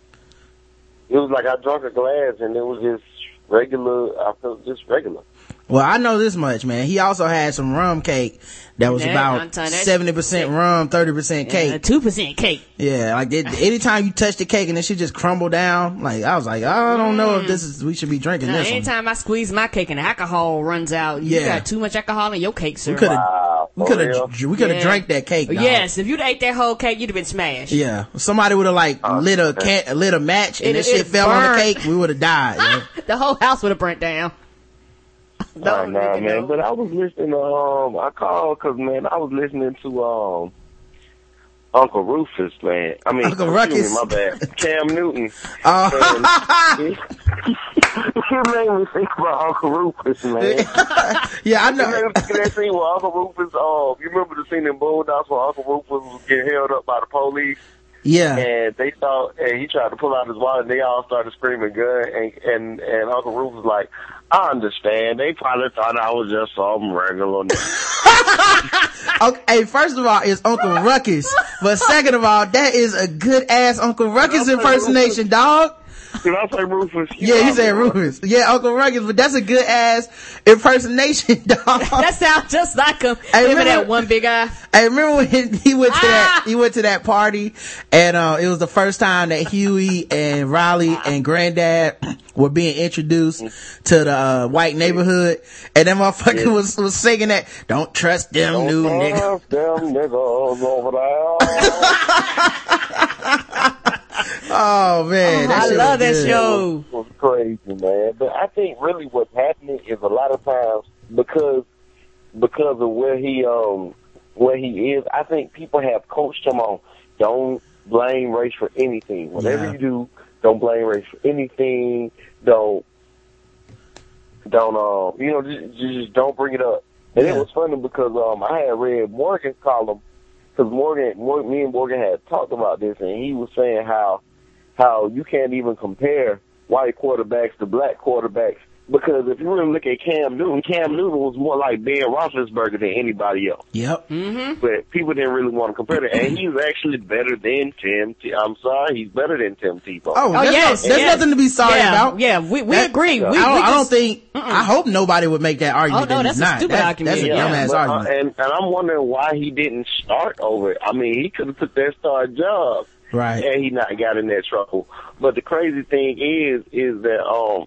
it was like I drank a glass and it was just regular. I felt just regular. Well, I know this much, man. He also had some rum cake that was Yeah, about I'm telling you, that- seventy percent rum, thirty percent cake. Two percent cake. Yeah, like it, anytime you touch the cake and then she just crumbled down, like I was like, I don't know if mm. this is we should be drinking Now, this one. anytime I squeeze my cake and alcohol runs out, you Yeah. got too much alcohol in your cake, sir. We could have, we could have, we could have Yeah. drank that cake. dog. Yes, if you'd ate that whole cake, you'd have been smashed. Yeah, somebody would have like lit a can, lit a match, and It- that shit it fell on the cake. We would have died. yo. The whole house would have burnt down. Nah, nah, man. But I was listening. Um, I called because man, I was listening to um Uncle Rufus, man. I mean, Uncle excuse Ruckus. me, my bad. Cam Newton. And it, it made me think about Uncle Rufus, man. yeah, I know. It made me think of that scene where Uncle Rufus. Um, you remember the scene in Boondocks where Uncle Rufus was getting held up by the police? Yeah. And they thought, and he tried to pull out his wallet, and they all started screaming gun, and and and Uncle Rufus was like, I understand. They probably thought I was just some regular. Okay, hey, first of all, it's Uncle Ruckus, but second of all, that is a good ass Uncle Ruckus impersonation, dog. Did I say Rufus? Yeah, you said Rufus. Yeah, Uncle Ruckus, but that's a good ass impersonation, dog. that sounds just like him. Hey, Remember remember- that one big eye? I remember when he went to Ah! that he went to that party and uh it was the first time that Huey and Riley and Granddad were being introduced to the uh, white neighborhood and that motherfucker Yeah. was was singing that don't trust them new niggas. Don't new niggas. trust them niggas over there. Oh man, that I love that good. show. was crazy, man. But I think really what's happening is a lot of times because because of where he um where he is, I think people have coached him on don't blame race for anything. Whatever Yeah. you do, don't blame race for anything. Don't don't um you know just, just don't bring it up. And it was funny because um I had read Morgan's column because Morgan, Morgan, me and Morgan had talked about this, and he was saying how how you can't even compare white quarterbacks to black quarterbacks because if you really look at Cam Newton, Cam Newton was more like Ben Roethlisberger than anybody else. Yep. Mm-hmm. But people didn't really want to compare it, and he's actually better than Tim. T- I'm sorry, he's better than Tim Tebow. Oh, Oh, there's, yes, no, there's yes. nothing to be sorry yeah, about. Yeah, we, we That- agree. We, I, don't, I don't just- think. I hope nobody would make that argument. Oh, no, that that's a not. stupid That- argument. That's a Yeah. dumbass but, uh, argument. and and I'm wondering why he didn't start over. I mean, he could have took that star job. Right. and he not got in that trouble. But the crazy thing is, is that um,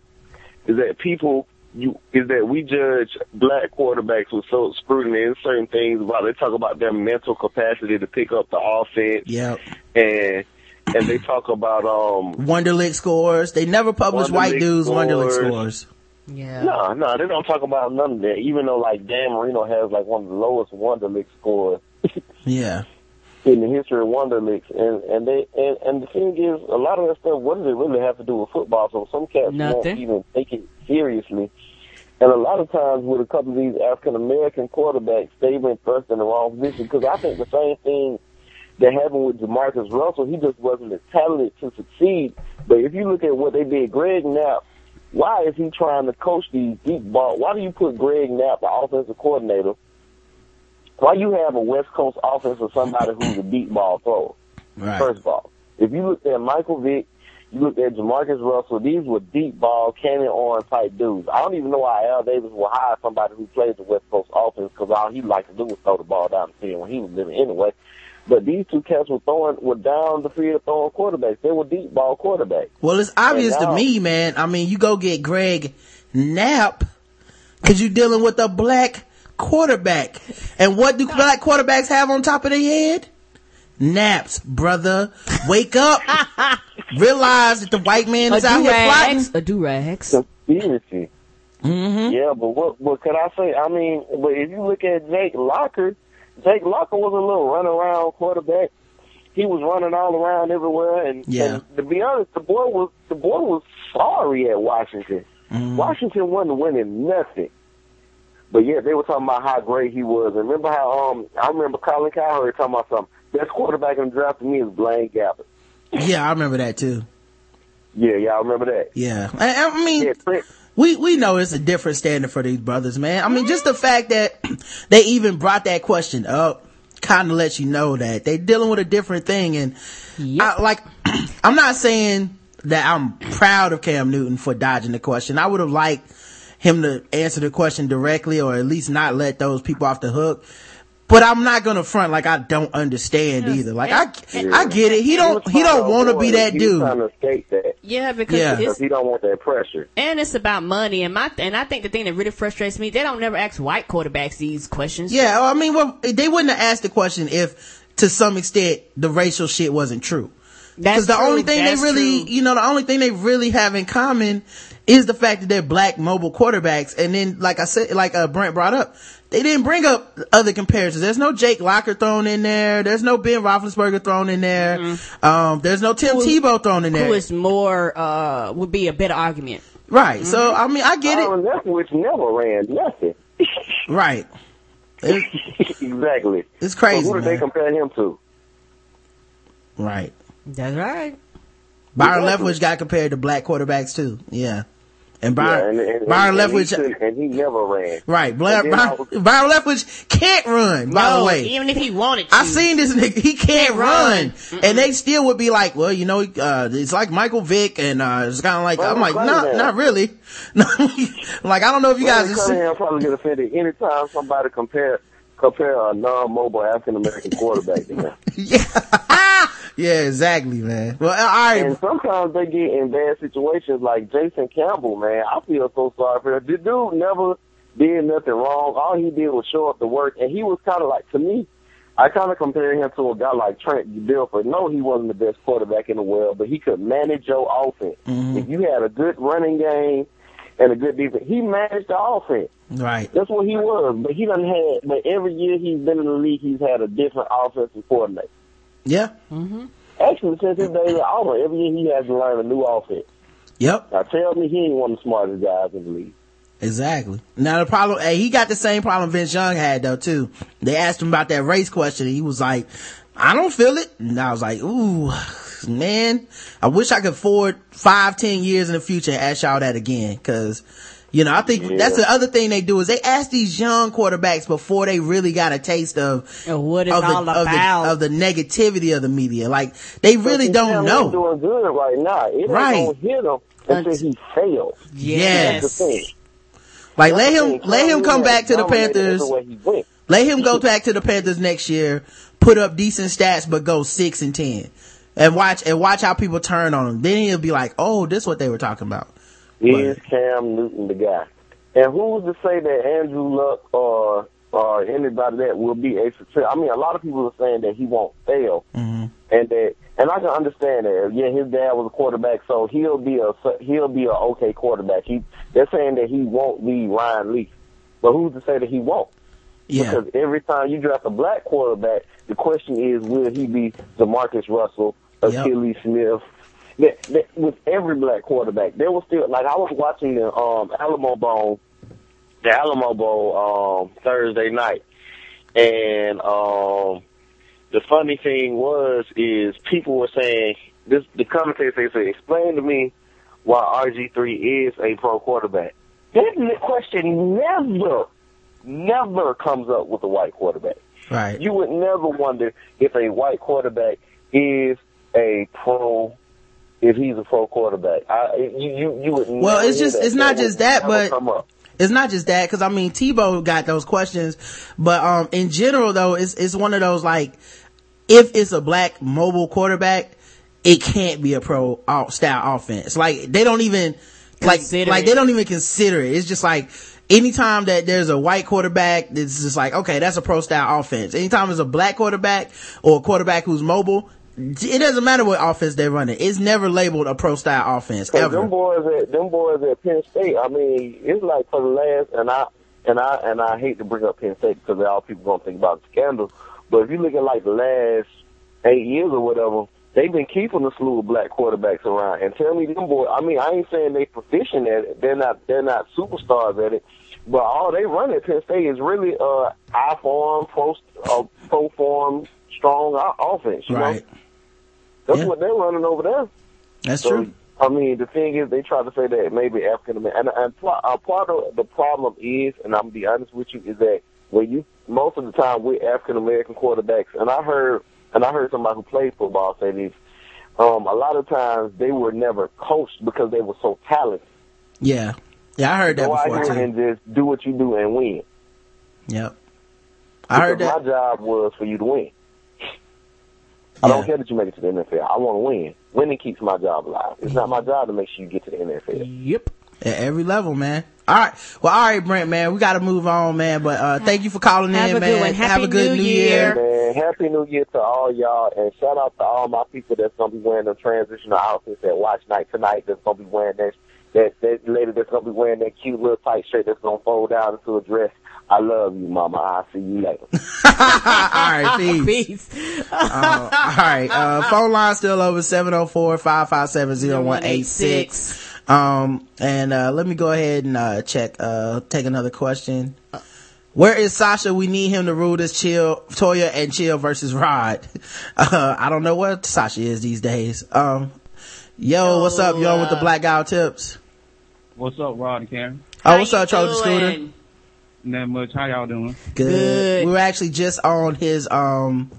is that people you is that we judge black quarterbacks with so scrutiny in certain things about they talk about their mental capacity to pick up the offense Yep. and and they talk about um Wonderlic scores. They never publish white Wonderlic dudes Wonderlic scores. scores. Yeah. no no they don't talk about none of that even though like Dan Marino has like one of the lowest Wonderlic scores Yeah. In the history of Wonderlics, and and they and, and the thing is, a lot of that stuff. What does it really have to do with football? So some cats won't even take it seriously. And a lot of times with a couple of these African American quarterbacks, they've been thrust in the wrong position because I think the same thing that happened with JaMarcus Russell, he just wasn't as talented to succeed. But if you look at what they did, Greg Knapp, why is he trying to coach these deep ball? Why do you put Greg Knapp, the offensive coordinator? Why you have a West Coast offense of somebody who's a deep ball thrower? Right. First of all, if you looked at Michael Vick, you looked at JaMarcus Russell, these were deep ball, cannon on type dudes. I don't even know why Al Davis will hire somebody who plays the West Coast offense because all he liked to do was throw the ball down the field when he was living anyway. But these two cats were throwing, were down the field throwing quarterbacks. They were deep ball quarterbacks. Well, it's obvious And to me, man. I mean, you go get Greg Knapp because you're dealing with a black quarterback. And what do black quarterbacks have on top of their head? Naps, brother. Wake up. Realize that the white man A is out here plotting. do-rags. A do-rags. Conspiracy. Mm-hmm. Yeah, but what, what could I say? I mean, but if you look at Jake Locker, Jake Locker was a little run around quarterback. He was running all around everywhere, and, Yeah. and to be honest, the boy was the boy was sorry at Washington. Mm-hmm. Washington wasn't winning nothing. But yeah, they were talking about how great he was. And remember how um I remember Colin Cowherd talking about something. Best quarterback in the draft to me is Blaine Gabbert. Yeah, I remember that too. Yeah, yeah, I remember that. Yeah. I, I mean, Yeah, we we know it's a different standard for these brothers, man. I mean, just the fact that they even brought that question up kind of lets you know that they're dealing with a different thing. And I, like, I'm not saying that I'm proud of Cam Newton for dodging the question. I would have liked him to answer the question directly or at least not let those people off the hook. But I'm not gonna front like I don't understand either. Like I, I get it. He don't, he don't want to be that He's dude. trying to escape that. Yeah, because Yeah. Because it's he don't want that pressure. and it's about money. And my and I think the thing that really frustrates me, they don't never ask white quarterbacks these questions. Yeah, I mean, well, they wouldn't have asked the question if, to some extent, the racial shit wasn't true. That's Because the true. only thing That's they really, true. you know, the only thing they really have in common is the fact that they're black mobile quarterbacks. And then, like I said, like uh, Brent brought up, they didn't bring up other comparisons. There's no Jake Locker thrown in there. There's no Ben Roethlisberger thrown in there. Um, there's no Tim Tebow thrown in there. Mm-hmm. Who is more uh would be a better argument. right. So Mm-hmm. I mean, I get it. Aaron Leftwich never ran nothing. Right. It- exactly. It's crazy, So who did they man. compare him to? right. That's right. Byron Exactly. Leftwich got compared to black quarterbacks too. Yeah. And Byron, yeah, and, and, Byron and, Leftwich, and he, and he never ran. right. Bla- And then I Byron, was- Byron Leftwich can't run, by no, the way. even if he wanted to. I seen this nigga, he can't, Can't run. run. And they still would be like, well, you know, uh, it's like Michael Vick and, uh, it's kind of like, Well, I'm like, funny not, that. not really. like, I don't know if you guys Brandon have seen, Cunningham probably get offended anytime somebody compare compare a non-mobile African American quarterback to him. yeah, exactly, man. Well, all right. And sometimes they get in bad situations like Jason Campbell, man. I feel so sorry for him. The dude never did nothing wrong. All he did was show up to work, and he was kind of like, to me, I kind of compare him to a guy like Trent Dilfer. No, he wasn't the best quarterback in the world, but he could manage your offense. Mm-hmm. If you had a good running game and a good defense, he managed the offense. Right. That's what he was. But he done had, but every year he's been in the league, he's had a different offensive coordinator. Yeah. Mhm. Actually, since his days at Auburn, every year he has to learn a new offense. Yep. Now tell me he ain't one of the smartest guys in the league. Exactly. Now the problem, hey, he got the same problem Vince Young had though too. They asked him about that race question and he was like, I don't feel it. And I was like, ooh, man, I wish I could forward five, ten years in the future and ask y'all that again. Cause, you know, I think that's the other thing they do is they ask these young quarterbacks before they really got a taste of, what it's of, the, all of, about. the, of the negativity of the media. Like they really But don't know. Doing good right now. It Right. gonna hit him until he fails. Yes. That's the thing. Like let him, let him come back to the Panthers. everywhere he went. Let him go back to the Panthers next year, put up decent stats, but go six and ten, and watch and watch how people turn on him. Then he'll be like, "Oh, this is what they were talking about." Is Cam Newton the guy? And who's to say that Andrew Luck or or anybody that will be a success? I mean, a lot of people are saying that he won't fail, Mm-hmm. and that, and I can understand that. Yeah, his dad was a quarterback, so he'll be a he'll be a okay quarterback. He they're saying that he won't be Ryan Leaf, but who's to say that he won't? Yeah. Because every time you draft a black quarterback, the question is, will he be Demarcus Russell, Yep. Akili Smith? That, that, with every black quarterback, there was still like I was watching the um, Alamo Bowl, the Alamo Bowl um, Thursday night, and um, the funny thing was is people were saying this. The commentators they say, explain to me why RG three is a pro quarterback. That question never, never comes up with a white quarterback. Right. You would never wonder if a white quarterback is a pro, if he's a pro quarterback. I, you, you, you would. Well, it's just that. it's not That just that, but it's not just that because I mean Tebow got those questions, but um in general though it's it's one of those like if it's a black mobile quarterback, it can't be a pro style offense. Like they don't even like Consider like it. they don't even consider it. It's just like anytime that there's a white quarterback, it's just like okay, that's a pro style offense. Anytime there's a black quarterback or a quarterback who's mobile. It doesn't matter what offense they're running. It's never labeled a pro style offense ever. them boys at them boys at Penn State. I mean, it's like for the last and I and I and I hate to bring up Penn State because all people gonna think about the scandal. But if you look at like the last eight years or whatever, they've been keeping a slew of black quarterbacks around. And tell me, them boys. I mean, I ain't saying they proficient at it. They're not. They're not superstars at it. But all they run at Penn State is really uh I form, pro, uh, pro form, strong offense. You Right. know, that's Yeah. what they're running over there. That's So, true. I mean, the thing is, they try to say that maybe African American, and, and pl- uh, part of the problem is, and I'm gonna be honest with you, is that when you most of the time with African American quarterbacks, and I heard, and I heard somebody who played football say this, um, a lot of times they were never coached because they were so talented. Yeah. Yeah, I heard that Go out before here too. and just do what you do and win. Yep. I heard that. My job was for you to win. I don't care that you make it to the NFL. I want to win. Winning keeps my job alive. It's not my job to make sure you get to the NFL. Yep. At every level, man. All right. Well, all right, Brent, man. We got to move on, man. But uh, thank you for calling Have in, man. good. Have a good New New Year. Year. Man, happy New Year to all y'all, and shout out to all my people that's gonna be wearing the transitional outfits at Watch Night tonight. That's gonna be wearing that that that lady that's gonna be wearing that cute little tight shirt that's gonna fold down into a dress. I love you, Mama. I'll see you later. all right, peace. Peace. Uh, all right. Uh, phone line still over 704-557-0186. Um, and, uh, let me go ahead and, uh, check, uh, take another question. Where is Sasha? We need him to rule this chill, Toya and chill versus Rod. Uh, I don't know what Sasha is these days. Um, yo, what's up? You on with the Black Guy Tips? What's up, Rod and Karen? Oh, what's up, Trojan Scooter? Not much. How y'all doing? Good. We were actually just on his, um,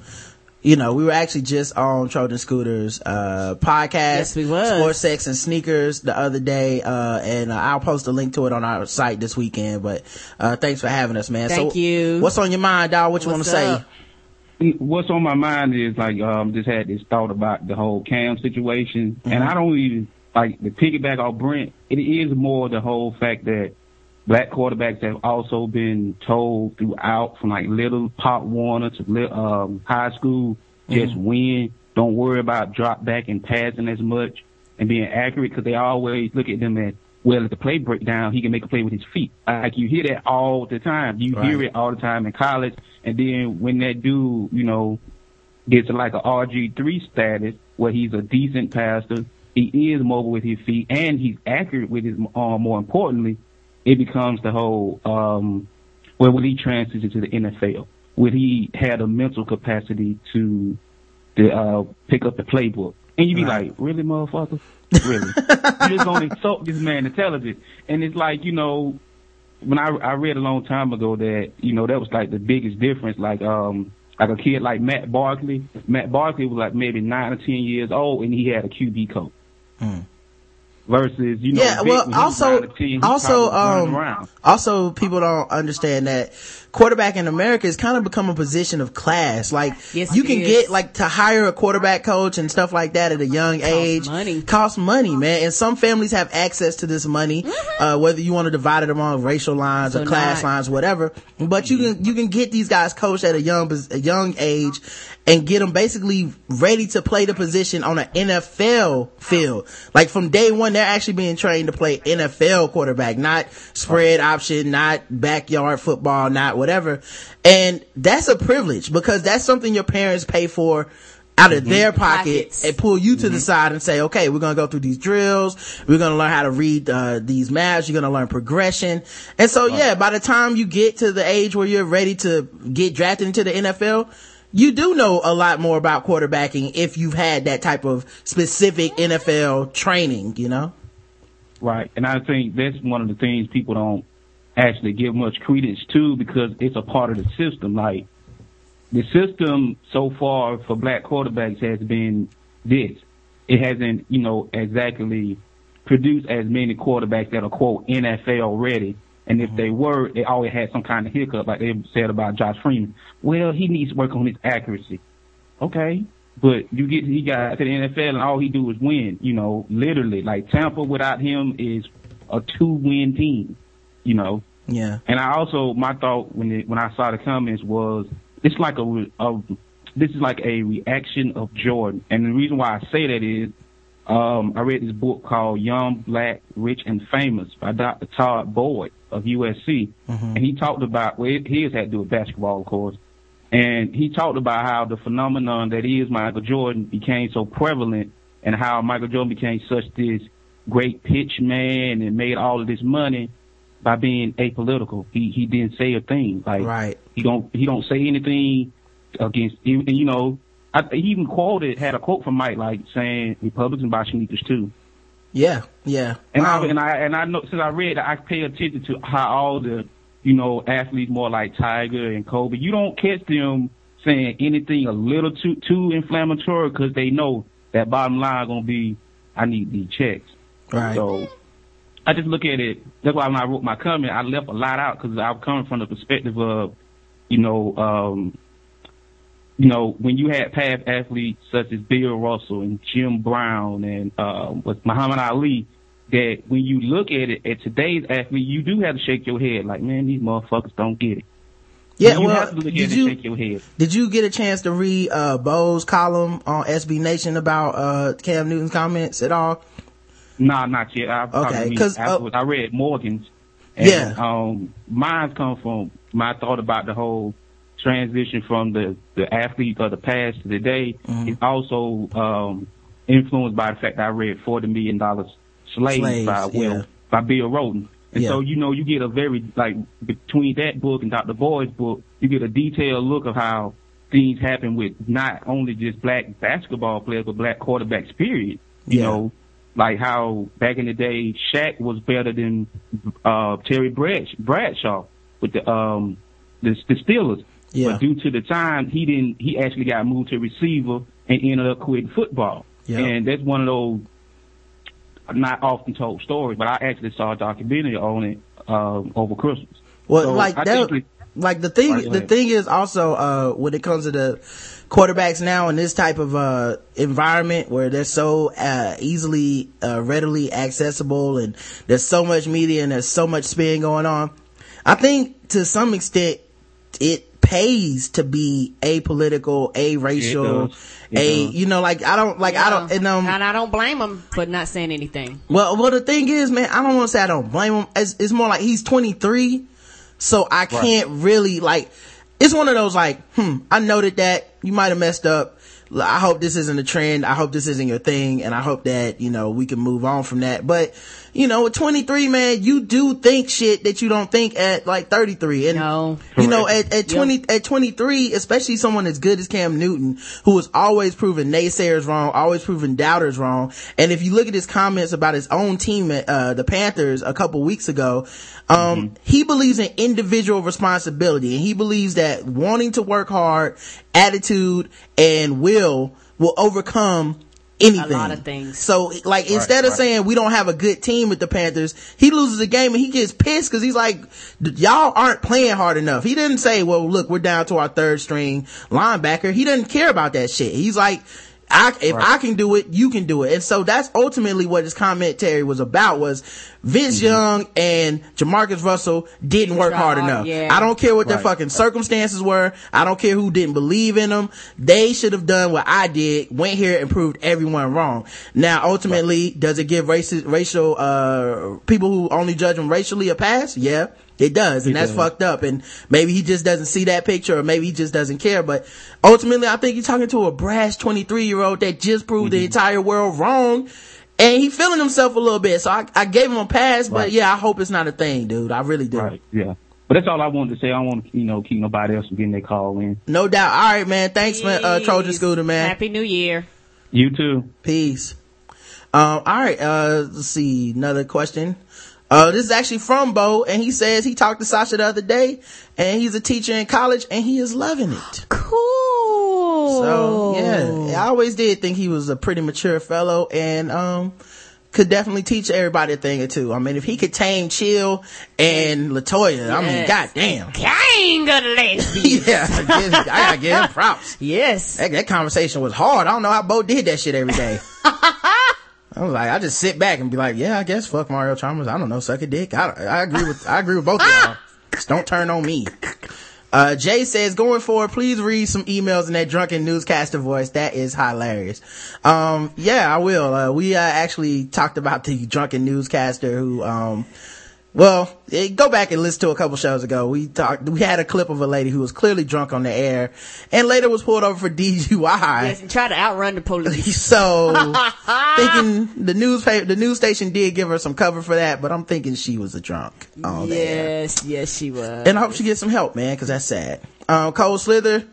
you know, we were actually just on Trojan Scooter's, uh, podcast. Yes, we was. Sports, Sex, and Sneakers the other day. Uh, and uh, I'll post a link to it on our site this weekend. But, uh, thanks for having us, man. Thank so, you. What's on your mind, dog? What you want to say? What's on my mind is like um just had this thought about the whole Cam situation, and Mm-hmm. I don't even like the piggyback off Brent. It is more the whole fact that black quarterbacks have also been told throughout from like little Pop Warner to um high school, just Mm-hmm. win. Don't worry about drop back and passing as much and being accurate because they always look at them as well. If the play break down, he can make a play with his feet. Like you hear that all the time. You hear it all the time in college. And then when that dude, you know, gets like a RG3 status where he's a decent passer, he is mobile with his feet and he's accurate with his arm. More importantly, it becomes the whole, um, well, when he transitions to the NFL, would he have the mental capacity to, to, uh, pick up the playbook? And you be Right. like, really, motherfucker? Really? you just gonna insult this man intelligence. And it's like, you know, when I I read a long time ago that you know that was like the biggest difference. Like um like a kid like Matt Barkley. Matt Barkley was like maybe nine or ten years old and he had a QB coach. Versus you know yeah, Vick, well, when he was nine also, or 10, he also, probably was running um, also people don't understand that quarterback in America has kind of become a position of class. Like, Yes, you can is. get, like, to hire a quarterback coach and stuff like that at a young age. money. Costs money, man. And some families have access to this money, uh, whether you want to divide it among racial lines or Mm-hmm. Class not- lines, whatever. But you can, you can get these guys coached at a young, a young age and get them basically ready to play the position on an NFL field. Like from day one, they're actually being trained to play NFL quarterback, not spread option, not backyard football, not whatever. And that's a privilege because that's something your parents pay for out of their pocket Pockets. and pull you to the side and say, okay, we're going to go through these drills. We're going to learn how to read, uh, these maps. You're going to learn progression. And so, yeah, by the time you get to the age where you're ready to get drafted into the NFL, you do know a lot more about quarterbacking if you've had that type of specific NFL training, you know? Right. And I think that's one of the things people don't actually give much credence to because it's a part of the system. Like the system so far for black quarterbacks has been this. It hasn't, you know, exactly produced as many quarterbacks that are quote NFL ready. And if they mm-hmm. were, they always had some kind of hiccup, like they said about Josh Freeman. Well, he needs to work on his accuracy. Okay. But you get, he got to the NFL and all he do is win, you know, literally. Like Tampa without him is a two win team, you know. Yeah. And I also, my thought when it, when I saw the comments was, it's like a, a, this is like a reaction of Jordan. And the reason why I say that is, um, I read this book called Young, Black, Rich, and Famous by Dr. Todd Boyd of USC. And he talked about, well, his had to do with basketball, of course. And he talked about how the phenomenon that is Michael Jordan became so prevalent and how Michael Jordan became such this great pitch man and made all of this money by being apolitical. He he didn't say a thing. Like Right. he don't he don't say anything against and you know I, he even quoted had a quote from Mike like saying Republicans buy sneakers too. Yeah. Yeah. And Um, I and I and I know since I read that I pay attention to how all the you know athletes more like Tiger and Kobe. You don't catch them saying anything a little too too inflammatory because they know that bottom line gonna be I need these checks. Right. So I just look at it. That's why when I wrote my comment, I left a lot out because I was coming from the perspective of, you know, um, you know, when you had past athletes such as Bill Russell and Jim Brown and uh, with Muhammad Ali, that when you look at it at today's athlete, you do have to shake your head like, man, these motherfuckers don't get it. Yeah, you well, have to look did you- shake your head. Did you get a chance to read uh Bo's column on SB Nation about uh Cam Newton's comments at all? Nah, not yet. I Okay, probably 'cause, read uh. I read Morgan's. And, Yeah. Um, mine's come from my thought about the whole transition from the the athlete of the past to today. Mm-hmm. It's also um influenced by the fact that I read Forty Million Dollars Slaves, Slaves, by Will yeah. by Bill Rhoden. And Yeah. so you know you get a very like between that book and Dr. Boyd's book, you get a detailed look of how things happen with not only just black basketball players but black quarterbacks. Period. You Yeah. know, like how back in the day Shaq was better than uh Terry Bradshaw, Bradshaw with the um the, the Steelers. Yeah. But due to the time, he didn't. He actually got moved to receiver and ended up quitting football. Yeah. And that's one of those not often told stories. But I actually saw a documentary on it um, over Christmas. Well, So like I that, like the thing, Right, the ahead. thing is also, uh, when it comes to the quarterbacks now in this type of, uh, environment where they're so, uh, easily, uh, readily accessible and there's so much media and there's so much spin going on. I think to some extent it pays to be apolitical, a racial, does. A, you know, like I don't, like I don't, and um, and I don't blame him for not saying anything. well, well, the thing is, man, I don't want to say I don't blame him. It's, it's more like he's 23, so I can't really like. It's one of those like, hmm, I noted that you might have messed up. I hope this isn't a trend. I hope this isn't your thing, and I hope that you know we can move on from that. But you know, at 23, man, you do think shit that you don't think at like 33, and you know, at, at 20, at 23, especially someone as good as Cam Newton, who has always proven naysayers wrong, always proven doubters wrong. And if you look at his comments about his own team, uh, the Panthers a couple weeks ago, um, he believes in individual responsibility. And he believes that wanting to work hard, attitude, and will will overcome anything. A lot of things. So, like, Right, instead of right. saying we don't have a good team with the Panthers, he loses a game and he gets pissed because he's like, y'all aren't playing hard enough. He didn't say, well, look, we're down to our third string linebacker. He doesn't care about that shit. He's like, I, if I can do it, you can do it. And so that's ultimately what his commentary was about was Vince Mm-hmm. Young and JaMarcus Russell didn't work hard hard, enough. yeah. I don't care what their fucking circumstances were. I don't care who didn't believe in them. They should have done what I did, went here and proved everyone wrong. Now, ultimately, does it give racist, racial, uh, people who only judge them racially a pass? Yeah. It does, and It that's does. fucked up. And maybe he just doesn't see that picture, or maybe he just doesn't care. But ultimately, I think you're talking to a brash 23 year old that just proved Mm-hmm. the entire world wrong, and he feeling himself a little bit. So I, I gave him a pass, but yeah, I hope it's not a thing, dude. I really do. Right. Yeah. But that's all I wanted to say. I don't want to, you know, keep nobody else from getting their call in. No doubt. All right, man. Thanks, man. Uh, Trojan Scooter, man. Happy New Year. You too. Peace. Um, all right. Uh, let's see. Another question. Uh, this is actually from Bo, and he says he talked to Sasha the other day, and he's a teacher in college, and he is loving it. Cool. So yeah, I always did think he was a pretty mature fellow, and um, could definitely teach everybody a thing or two. I mean, if he could tame Chill and Latoya, I mean, Yes. goddamn. King of the lesbians. yeah, I, I gotta give him props. Yes. That, that conversation was hard. I don't know how Bo did that shit every day. I was like, I just sit back and be like, yeah, I guess fuck Mario Chalmers. I don't know, suck a dick. I, I agree with, I agree with both of y'all. Just don't turn on me. Uh, Jay says, going forward, please read some emails in that drunken newscaster voice. That is hilarious. Um, yeah, I will. Uh, we, uh, actually talked about the drunken newscaster who, um, well, eh, go back and listen to a couple shows ago. We talked, we had a clip of a lady who was clearly drunk on the air and later was pulled over for DUI. Yes, and try to outrun the police. So thinking the newspaper, the news station did give her some cover for that, but I'm thinking she was a drunk on yes, yes, she was. And I hope she gets some help, man, cause that's sad. Um, Cole Slither,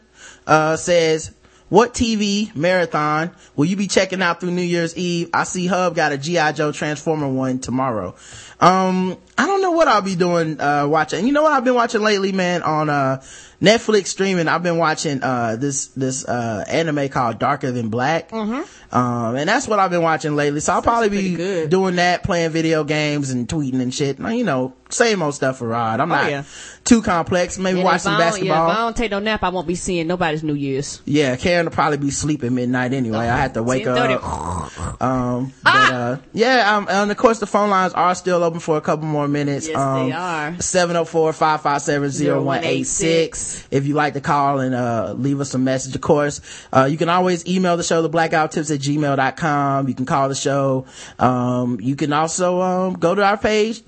uh, says, what TV marathon will you be checking out through New Year's Eve? I see Hub got a G.I. Joe Transformer one tomorrow. Um, I don't know what I'll be doing, uh, watching. You know what I've been watching lately, man, on, uh, Netflix streaming, I've been watching, uh, this, this, uh, anime called Darker Than Black. Mm-hmm. Um, and that's what I've been watching lately. So I'll probably be doing that, playing video games and tweeting and shit. You know, same old stuff for Rod. I'm Oh, not yeah. too complex. Maybe And watch some basketball. Yeah, if I don't take no nap, I won't be seeing nobody's New Year's. Yeah, Karen will probably be sleeping midnight anyway. I have to wake up. Um, but, uh, yeah, um, and of course the phone lines are still open for a couple more minutes. Yes, um, they are. 704-557-0186. If you like to call and, uh, leave us a message, of course, uh, you can always email the show, theblackguywhotips at gmail.com. You can call the show. Um, you can also, um, go to our page,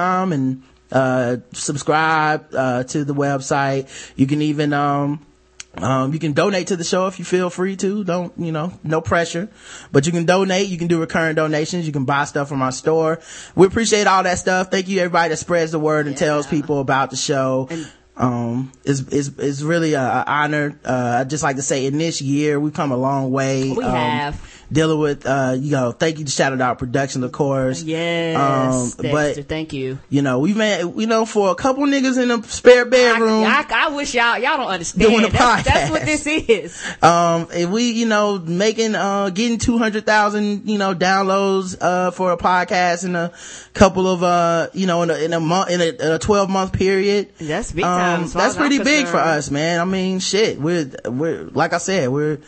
theblackguywhotips.com and, uh, subscribe, uh, to the website. You can even, um, um, you can donate to the show if you feel free to. Don't, you know, no pressure. But you can donate. You can do recurring donations. You can buy stuff from our store. We appreciate all that stuff. Thank you everybody that spreads the word and tells people about the show. um, it's, it's, it's really a, a honor. Uh, I'd just like to say in this year, we've come a long way. We um, have. Dealing with, uh, you know, thank you to Shadow Dog Productions, of course. Yes, Um, Dexter, but, thank you. you know, we've made, you know, for a couple niggas in a spare bedroom. I, I wish y'all y'all don't understand. Doing a that's, that's what this is. um if we you know making uh getting 200,000 you know downloads uh for a podcast in a couple of uh you know in a in a month in a, in a 12 month period That's big time, um, that's pretty big for us man i mean shit we're we're like i said we're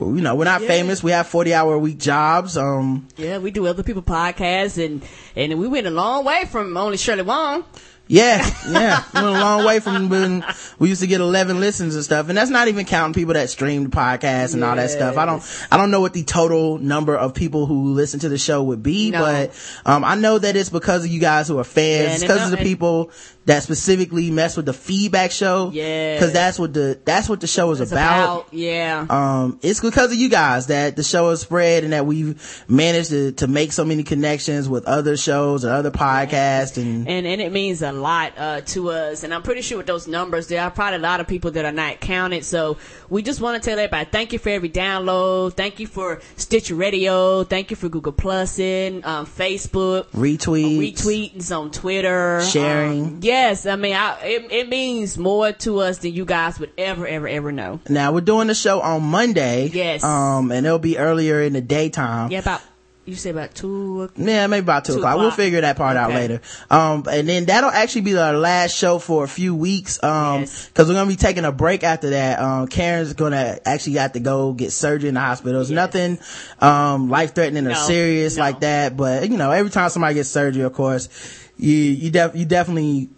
you know we're not famous we have 40 hour a week jobs um Yeah, we do other people podcasts and and we went a long way from only Shirley Wong. Yeah, yeah. We went a long way from when we used to get 11 listens and stuff. And that's not even counting people that streamed the podcast and all that stuff. I don't, I don't know what the total number of people who listen to the show would be, No. but, um, I know that it's because of you guys who are fans. Yeah, because of the people that specifically mess with the feedback show. Yeah. Cause that's what the, that's what the show is about. about yeah. Um, it's because of you guys that the show has spread and that we've managed to, to make so many connections with other shows and other podcasts and, and and it means a lot uh, to us. And I'm pretty sure with those numbers, there are probably a lot of people that are not counted. So we just want to tell everybody, thank you for every download, thank you for Stitcher Radio, thank you for Google Plus and um, Facebook. retweets. Retweetings on Twitter, Sharing. Um, yes, I mean, I, it, it means more to us than you guys would ever, ever, ever know. Now we're doing the show on Monday. Yes. Um, and it'll be earlier in the daytime. Yeah, about you say about two. Yeah, maybe about two, Two o'clock. We'll figure that part out later. Um, and then that'll actually be our last show for a few weeks. Um, Yes. cause we're gonna be taking a break after that. Um, Karen's gonna actually have to go get surgery in the hospital. It's nothing, um, life threatening or No, serious no. like that. But, you know, every time somebody gets surgery, of course, you, you def, you definitely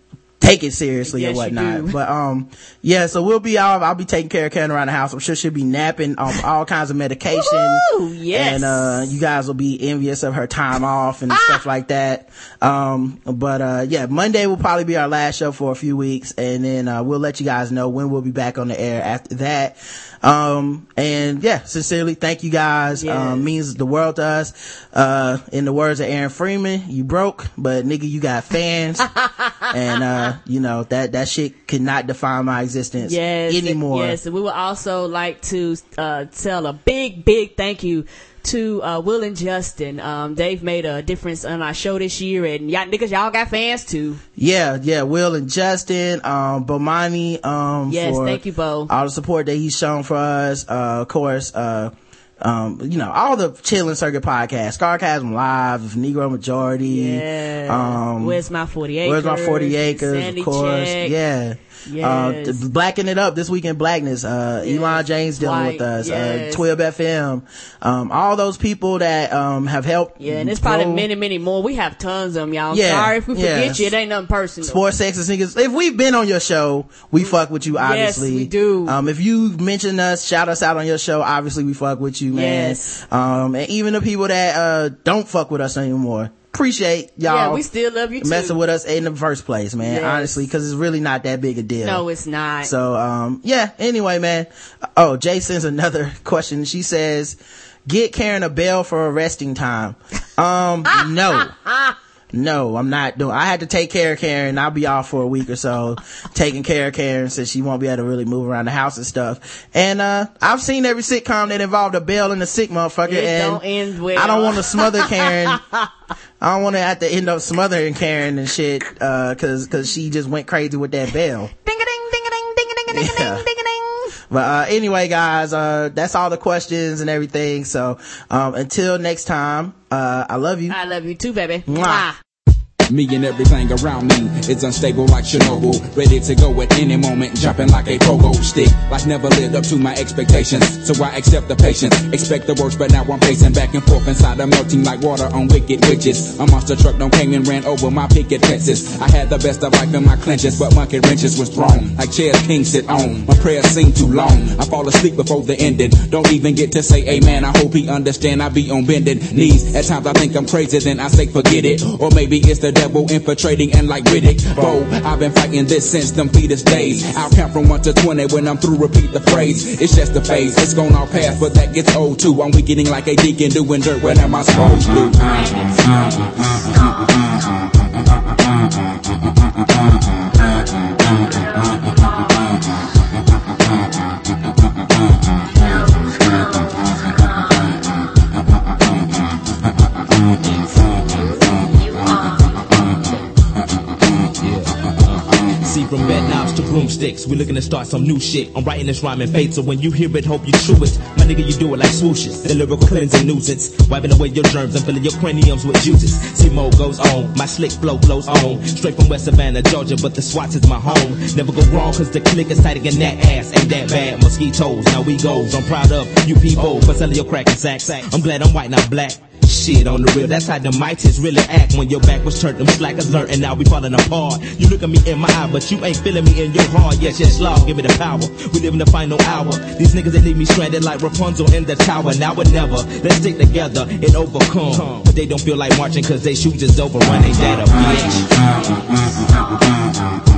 take it seriously Yes, or whatnot. But, um, yeah, so we'll be off. I'll be taking care of Karen around the house. I'm sure she'll be napping off all kinds of medication. Woo, yes. And, uh, you guys will be envious of her time off and Ah! stuff like that. Um, but, uh, yeah, Monday will probably be our last show for a few weeks. And then, uh, we'll let you guys know when we'll be back on the air after that. Um, and yeah, sincerely, thank you guys. Um, means the world to us. Uh, in the words of Aaron Freeman, you broke, but nigga, you got fans. and, uh, you know, that, that shit could not define my existence yes, anymore. Yes, and we would also like to uh, tell a big, big thank you to uh, Will and Justin. Um, they've made a difference on our show this year, and y'all niggas, y'all got fans too. Yeah, yeah, Will and Justin, um, Bomani, um, Yes, thank you, Bo. all the support that he's shown for us. Uh, of course, uh, um, you know, all the Chitlin Circuit podcasts, Scarcasm Live, Negro Majority. Yeah. Um, Where's my forty acres? Where's my 40 acres? Sandy of course. Check. Yeah. Yes. Uh, blacking it up this week in blackness. Uh, Elon James dealing with us. yes. Uh, Twib FM. Um, all those people that, um, have helped. Yeah, and there's probably many, many more. We have tons of them, y'all. Yeah, Sorry if we forget you. It ain't nothing personal. Sports sexist niggas. If we've been on your show, we fuck with you, obviously. we do. Um, if you mention us, shout us out on your show, obviously we fuck with you, man. Yes. Um, and even the people that, uh, don't fuck with us anymore. Appreciate y'all. Yeah, we still love you too. Messing with us in the first place, man. Yes. Honestly, cause it's really not that big a deal. No, it's not. So, um, yeah, anyway, man. Oh, Jay sends another question. She says, get Karen a bail for arresting time. Um, no. No, I'm not doing, I had to take care of Karen. I'll be off for a week or so, taking care of Karen since she won't be able to really move around the house and stuff. And, uh, I've seen every sitcom that involved a bell and a sick motherfucker It and don't end well. I don't want to smother Karen. I don't want to have to end up smothering Karen and shit, uh, cause, cause she just went crazy with that bell. Ding a ding ding a ding ding Yeah. But uh, anyway, guys, uh, that's all the questions and everything. So um, until next time, uh, I love you. I love you too, baby. Mwah. Me and everything around me is unstable like Chernobyl. Ready to go at any moment, jumping like a pogo stick. Life never lived up to my expectations, so I accept the patience. Expect the worst, but now I'm pacing back and forth inside. I'm melting like water on wicked witches. A monster truck don't came and ran over my picket fences. I had the best of life in my clenches, but monkey wrenches was thrown. Like chairs king sit on. My prayers seem too long. I fall asleep before the ending. Don't even get to say amen. I hope he understand I be on bended knees. At times I think I'm crazy, then I say forget it. Or maybe it's the devil infiltrating and like Riddick. Bo, I've been fighting this since them fetus days. I'll count from 1 to 20 when I'm through, repeat the phrase. It's just a phase, it's gone all past, but that gets old too. I'm weakening like a deacon doing dirt when am I supposed See broomsticks, we looking to start some new shit. I'm writing this rhyme fate, so when you hear it, hope you true it. My nigga, you do it like swooshes. The lyrical cleansing nuisance, wiping away your germs and filling your craniums with juices. See, mo goes on, my slick flow flows on. Straight from West Savannah, Georgia, but the Swats is my home. Never go wrong, cause the click is tighter than that ass. Ain't that bad, mosquitoes, now we goes. I'm proud of you people for selling your crack and sacks. I'm glad I'm white, not black. Shit on the real, that's how the mighties really act when your back was turned. Them slackers learn, and now we falling apart. You look at me in my eye, but you ain't feeling me in your heart. Yes, yes, Lord, give me the power. We live in the final hour. These niggas they leave me stranded like Rapunzel in the tower. Now or never. Let's stick together and overcome. But they don't feel like marching cause they shoes is over. Run ain't that a bitch?